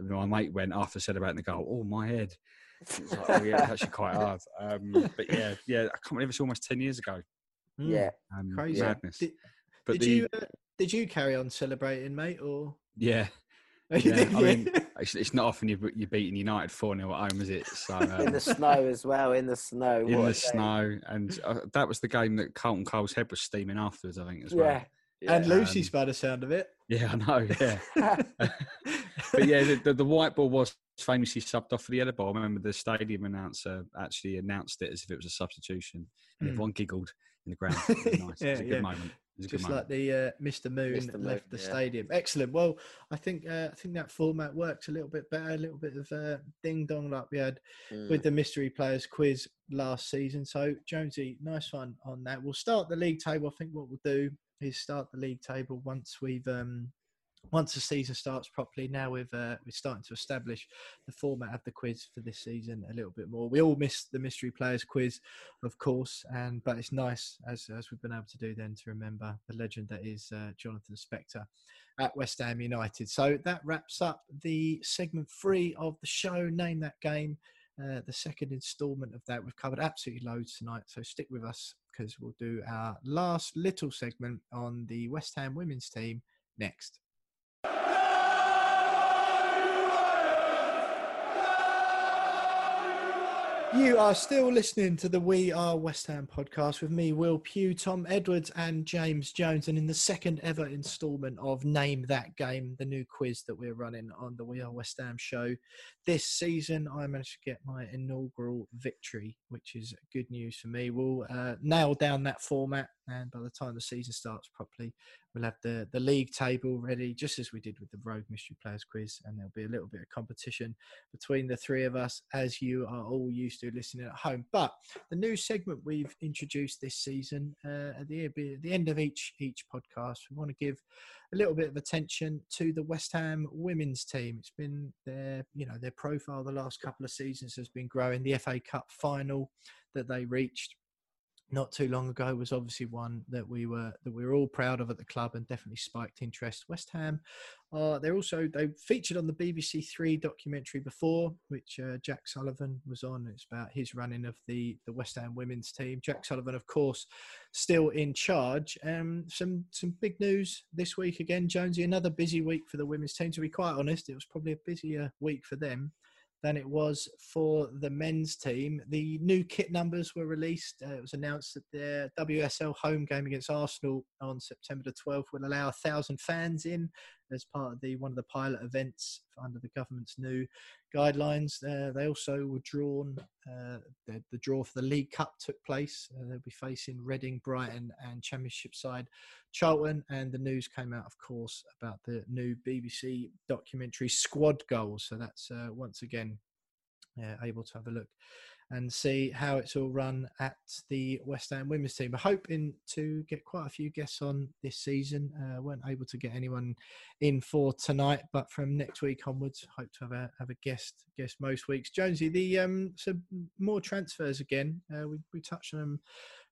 my mate went after said about it and they go, "Oh, my head." It was like, oh yeah, it's actually quite hard. Um, but yeah, yeah, I can't believe it's almost ten years ago. Mm, Yeah. Um, crazy. madness. Did, but did the you uh, did you carry on celebrating, mate, or yeah, yeah. I mean, it's, it's not often you're, you're beating United four 0 at home, is it? So In um, the snow as well. In the snow. in the snow, and uh, that was the game that Carlton Cole's head was steaming afterwards. I think as well. Yeah. And. Lucy's um, by the sound of it. Yeah, I know. Yeah, but yeah, the, the, the white ball was famously subbed off for the yellow ball. I remember the stadium announcer actually announced it as if it was a substitution, and Mm. everyone giggled in the ground. It was nice. it was a good yeah. moment. It was a good just moment. like the uh, Mr. Moon Mr. Moon, left the yeah. stadium. Excellent. Well, I think uh, I think that format works a little bit better. A little bit of uh, ding dong like we had Mm. with the mystery players quiz last season. So Jonesy, nice one on that. We'll start the league table. I think what we'll do is start the league table once we've um, once the season starts properly. Now we've uh, we're starting to establish the format of the quiz for this season a little bit more. We all miss the mystery players quiz, of course, and but it's nice as as we've been able to do then to remember the legend that is uh, Jonathan Spector at West Ham United. So that wraps up the segment three of the show. Name that game. Uh, the second instalment of that. We've covered absolutely loads tonight, so stick with us because we'll do our last little segment on the West Ham women's team next. You are still listening to the We Are West Ham podcast with me, Will Pugh, Tom Edwards, and James Jones. And in the second ever instalment of Name That Game, the new quiz that we're running on the We Are West Ham show, this season I managed to get my inaugural victory, which is good news for me. We'll uh, nail down that format, and by the time the season starts properly, we'll have the, the league table ready, just as we did with the Rogue Mystery Players quiz, and there'll be a little bit of competition between the three of us, as you are all used to listening at home. But the new segment we've introduced this season, uh, at the, at the end of each each podcast, we want to give a little bit of attention to the West Ham women's team. It's been their, you know, their profile the last couple of seasons has been growing. The FA Cup final that they reached not too long ago was obviously one that we were that we were all proud of at the club and definitely spiked interest. West Ham, uh, they're also they featured on the BBC Three documentary before, which uh, Jack Sullivan was on. It's about his running of the the West Ham women's team. Jack Sullivan, of course, still in charge. Um, some some big news this week again, Jonesy. Another busy week for the women's team. To be quite honest, it was probably a busier week for them than it was for the men's team. The new kit numbers were released. Uh, it was announced that their WSL home game against Arsenal on September the 12th will allow a thousand fans in as part of the one of the pilot events under the government's new guidelines. Uh, they also were drawn. Uh, the, the draw for the League Cup took place. Uh, they'll be facing Reading, Brighton, and Championship side Charlton. And the news came out, of course, about the new BBC documentary Squad Goals. So that's uh, once again uh, able to have a look and see how it's all run at the West Ham women's team. We're hoping to get quite a few guests on this season. Uh, weren't able to get anyone in for tonight, but from next week onwards, hope to have a have a guest guest most weeks. Jonesy, the um, some more transfers again. Uh, we we touched on them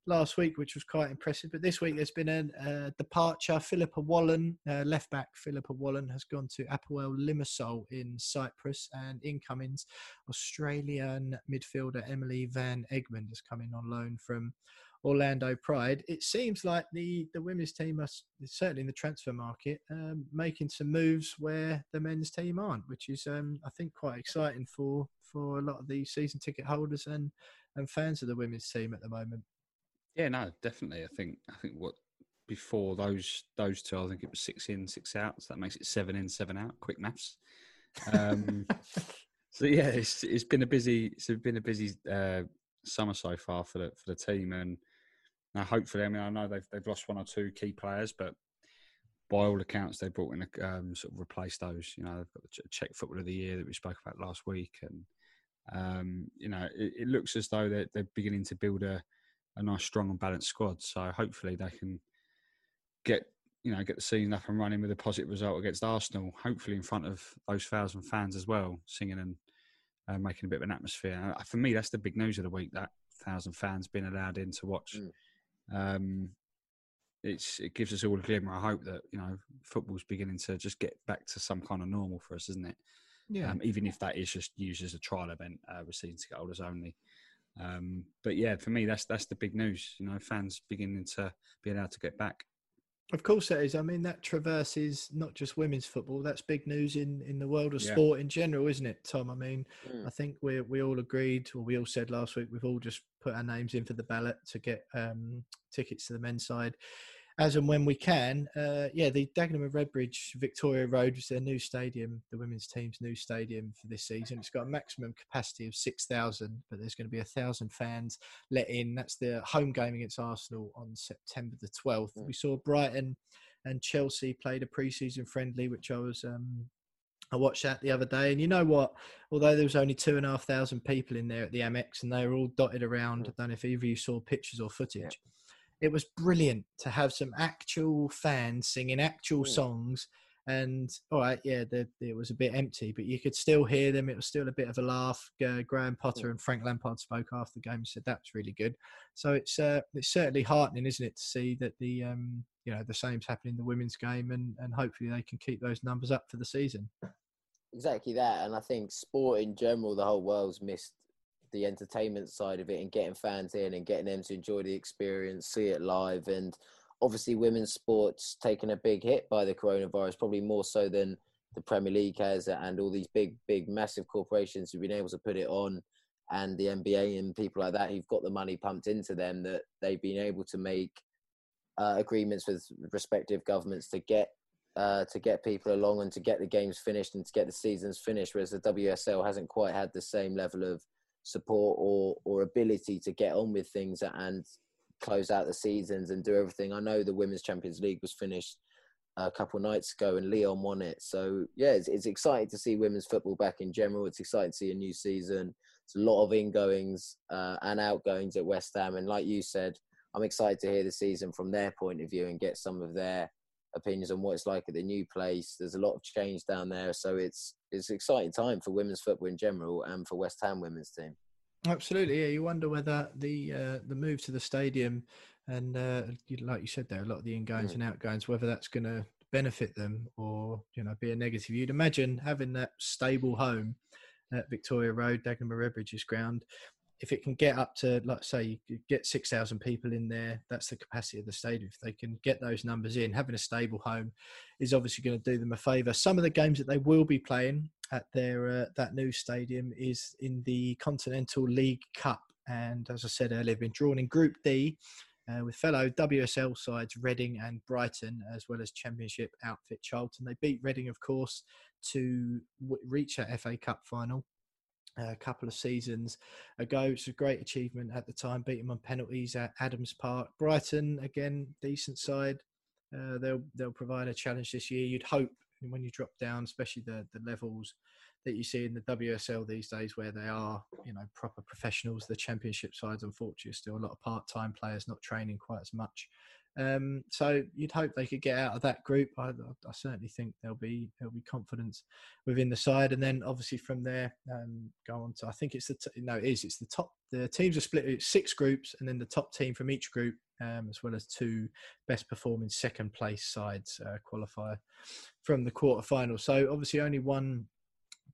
last week, which was quite impressive. But this week there's been a, a departure. Philippa Wallen, uh, left back Philippa Wallen, has gone to Apoel Limassol in Cyprus, and incomings Australian midfielder Emily Van Egmond has come in on loan from Orlando Pride. It seems like the the women's team are certainly in the transfer market um, making some moves where the men's team aren't, which is um, I think quite exciting for for a lot of the season ticket holders and and fans of the women's team at the moment. Yeah, no, definitely. I think I think what before those those two, I think it was six in, six out. So that makes it seven in, seven out. Quick maths. Um, so yeah, it's it's been a busy it's been a busy uh, summer so far for the for the team, and now hopefully, I mean, I know they've they've lost one or two key players, but by all accounts, they brought in a um, sort of replace those. You know, they've got the Czech Football of the Year that we spoke about last week, and um, you know, it, it, looks as though they're, they're beginning to build a a nice, strong and balanced squad. So hopefully they can get you know get the season up and running with a positive result against Arsenal. Hopefully in front of those thousand fans as well, singing and uh, making a bit of an atmosphere. Uh, for me, that's the big news of the week. That thousand fans being allowed in to watch. Mm. Um, it's it gives us all a glimmer I hope that you know football's beginning to just get back to some kind of normal for us, isn't it? Yeah. Um, even if that is just used as a trial event uh, with season ticket holders only. Um, but yeah, for me, that's that's the big news. You know, fans beginning to be allowed to get back. Of course, that is. I mean, that traverses not just women's football. That's big news in, in the world of yeah. sport in general, isn't it, Tom? I mean, mm. I think we we all agreed, or we all said last week, we've all just put our names in for the ballot to get um, tickets to the men's side as and when we can. Uh, yeah, the Dagenham and Redbridge Victoria Road is their new stadium, the women's team's new stadium for this season. It's got a maximum capacity of 6,000, but there's going to be a thousand fans let in. That's the home game against Arsenal on September the 12th. Mm. We saw Brighton and Chelsea played a pre-season friendly, which I was um, I watched that the other day, and you know what? Although there was only two and a half thousand people in there at the Amex, and they were all dotted around. Mm. I don't know if either of you saw pictures or footage. Yeah it was brilliant to have some actual fans singing actual mm. songs. And all right, yeah, the, it was a bit empty, but you could still hear them. It was still a bit of a laugh. Uh, Graham Potter mm. and Frank Lampard spoke after the game and said that's really good. So it's uh, it's certainly heartening, isn't it, to see that the um, you know the same's happening in the women's game, and and hopefully they can keep those numbers up for the season. Exactly that, and I think sport in general, the whole world's missed the entertainment side of it and getting fans in and getting them to enjoy the experience, see it live. And obviously, women's sports taken a big hit by the coronavirus, probably more so than the Premier League has, and all these big, big, massive corporations who've been able to put it on, and the NBA and people like that who've got the money pumped into them that they've been able to make uh, agreements with respective governments to get uh, to get people along and to get the games finished and to get the seasons finished, whereas the WSL hasn't quite had the same level of support or or ability to get on with things and close out the seasons and do everything. I know the Women's Champions League was finished a couple nights ago and Lyon won it. So yeah, it's, it's exciting to see women's football back in general. It's exciting to see a new season. It's a lot of ingoings uh, and outgoings at West Ham, and like you said, I'm excited to hear the season from their point of view and get some of their opinions on what it's like at the new place. There's a lot of change down there, so it's it's an exciting time for women's football in general and for West Ham women's team. Absolutely, yeah. You wonder whether the uh, the move to the stadium and uh, like you said there, a lot of the ingoings mm. and outgoings, whether that's going to benefit them or you know be a negative. You'd imagine having that stable home at Victoria Road, Dagenham Redbridge's ground, if it can get up to, like say, you get 6,000 people in there, that's the capacity of the stadium. If they can get those numbers in, having a stable home is obviously going to do them a favour. Some of the games that they will be playing at their uh, that new stadium is in the Continental League Cup. And as I said earlier, been drawn in Group D uh, with fellow WSL sides Reading and Brighton, as well as Championship outfit Charlton. They beat Reading, of course, to w- reach that FA Cup final a couple of seasons ago. It's a great achievement at the time, beating on penalties at Adams Park. Brighton, again, decent side. Uh, they'll they'll provide a challenge this year. You'd hope when you drop down, especially the the levels that you see in the WSL these days, where they are, you know, proper professionals. The Championship sides, unfortunately, still a lot of part-time players not training quite as much. Um, so you'd hope they could get out of that group. I, I, certainly think there'll be there'll be confidence within the side, and then obviously from there um, go on to. I think it's the t- no, it is it's the top. The teams are split six groups, and then the top team from each group, um, as well as two best performing second place sides uh, qualify from the quarterfinal. So obviously only one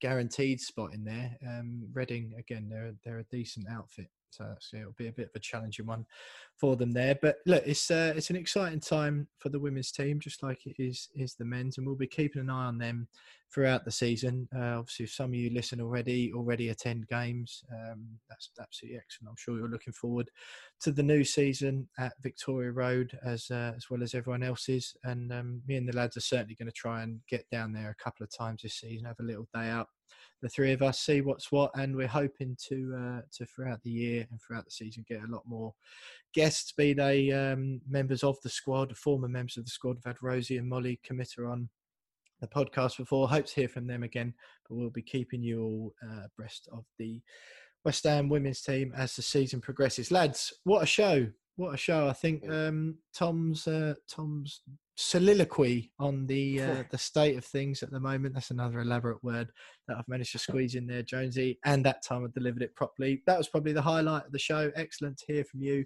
guaranteed spot in there. Um, Reading again, they're they're a decent outfit. So, so it'll be a bit of a challenging one for them there. But look, it's uh, it's an exciting time for the women's team, just like it is is the men's, and we'll be keeping an eye on them throughout the season. Uh, obviously, if some of you listen already, already attend games, um, that's absolutely excellent. I'm sure you're looking forward to the new season at Victoria Road as uh, as well as everyone else is. And um, me and the lads are certainly going to try and get down there a couple of times this season, have a little day out the three of us see what's what, and we're hoping to uh, to throughout the year and throughout the season get a lot more guests, be they um, members of the squad, former members of the squad. We've had Rosie and Molly Kmita on the podcast before. Hope to hear from them again, but we'll be keeping you all uh, abreast of the West Ham women's team as the season progresses. Lads, what a show! What a show! I think um, Tom's uh, Tom's soliloquy on the uh, the state of things at the moment. That's another elaborate word that I've managed to squeeze in there, Jonesy. And that time I delivered it properly. That was probably the highlight of the show. Excellent to hear from you,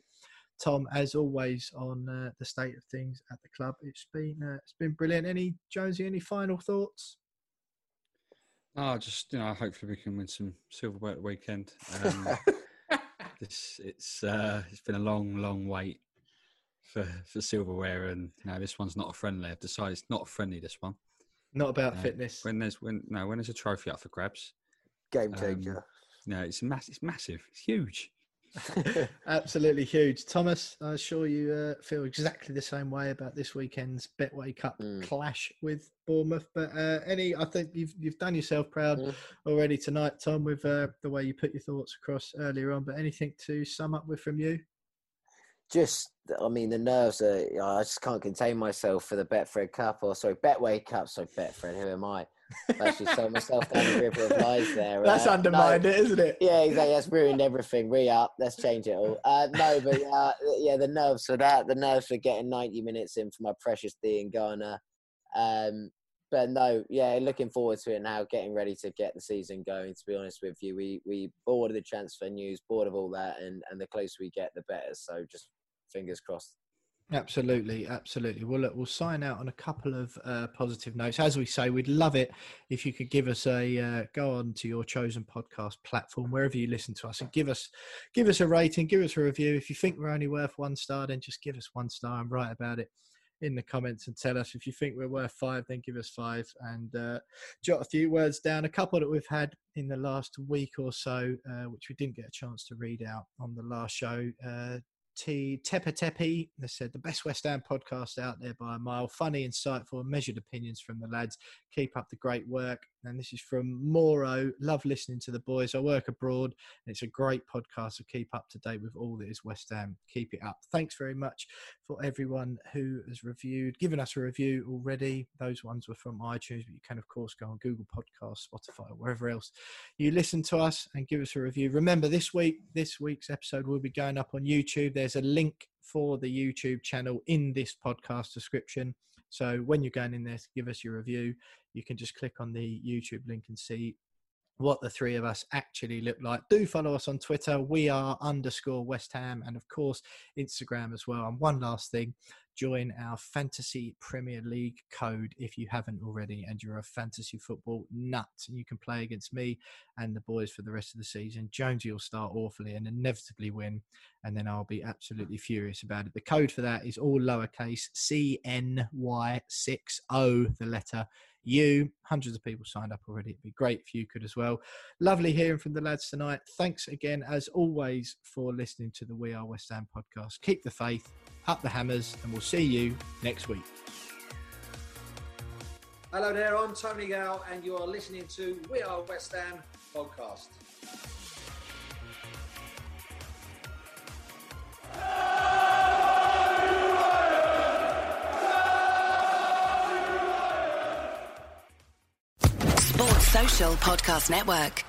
Tom, as always on uh, the state of things at the club. It's been uh, it's been brilliant. Any Jonesy? Any final thoughts? Oh, just you know, hopefully we can win some silverware at the weekend. Um, this it's uh, it's been a long, long wait for for silverware, and you know this one's not a friendly. I've decided it's not a friendly. This one, not about uh, fitness. When there's when no when there's a trophy up for grabs, game um, changer. Um, no, it's mass. It's massive. It's huge. Absolutely huge. Thomas, I'm sure you uh, feel exactly the same way about this weekend's Betway Cup mm. clash with Bournemouth. But uh, any, I think you've you've done yourself proud mm. already tonight, Tom, with uh, the way you put your thoughts across earlier on. But anything to sum up with from you? Just I mean the nerves are I just can't contain myself for the Betfred Cup or sorry Betway Cup. So Betfred, who am I? Actually sold myself down the river of lies there. That's uh, undermined no, it, isn't it? Yeah, exactly. That's ruined everything. Re up. Let's change it all. Uh, no, but uh, yeah, the nerves for that. The nerves for getting 90 minutes in for my precious Diangana. Um, but no, yeah, looking forward to it now. Getting ready to get the season going. To be honest with you, we we bored of the transfer news, bored of all that, and and the closer we get, the better. So just fingers crossed. Absolutely, absolutely. Well, look, we'll sign out on a couple of uh, positive notes. As we say, we'd love it if you could give us a uh, go on to your chosen podcast platform, wherever you listen to us, and give us give us a rating, give us a review. If you think we're only worth one star, then just give us one star and write about it in the comments and tell us if you think we're worth five then give us five and uh, jot a few words down a couple that we've had in the last week or so uh, which we didn't get a chance to read out on the last show uh, T Tepe Tepe. They said the best West Ham podcast out there by a mile. Funny, insightful, measured opinions from the lads. Keep up the great work. And this is from Moro. Love listening to the boys. I work abroad, and it's a great podcast. So keep up to date with all that is West Ham. Keep it up. Thanks very much for everyone who has reviewed, given us a review already. Those ones were from iTunes, but you can of course go on Google Podcasts, Spotify, wherever else you listen to us and give us a review. Remember, this week, this week's episode will be going up on YouTube. There's a link for the YouTube channel in this podcast description. So when you're going in there to give us your review, you can just click on the YouTube link and see what the three of us actually look like. Do follow us on Twitter. We are underscore West Ham and of course Instagram as well. And one last thing, join our Fantasy Premier League code if you haven't already and you're a fantasy football nut. You can play against me and the boys for the rest of the season. Jonesy will start awfully and inevitably win, and then I'll be absolutely furious about it. The code for that is all lowercase CNY60, the letter you. Hundreds of people signed up already. It'd be great if you could as well. Lovely hearing from the lads tonight. Thanks again, as always, for listening to the We Are West Ham podcast. Keep the faith, up the hammers, and we'll see you next week. Hello there, I'm Tony Gale, and you are listening to We Are West Ham podcast. Sports Social Podcast Network.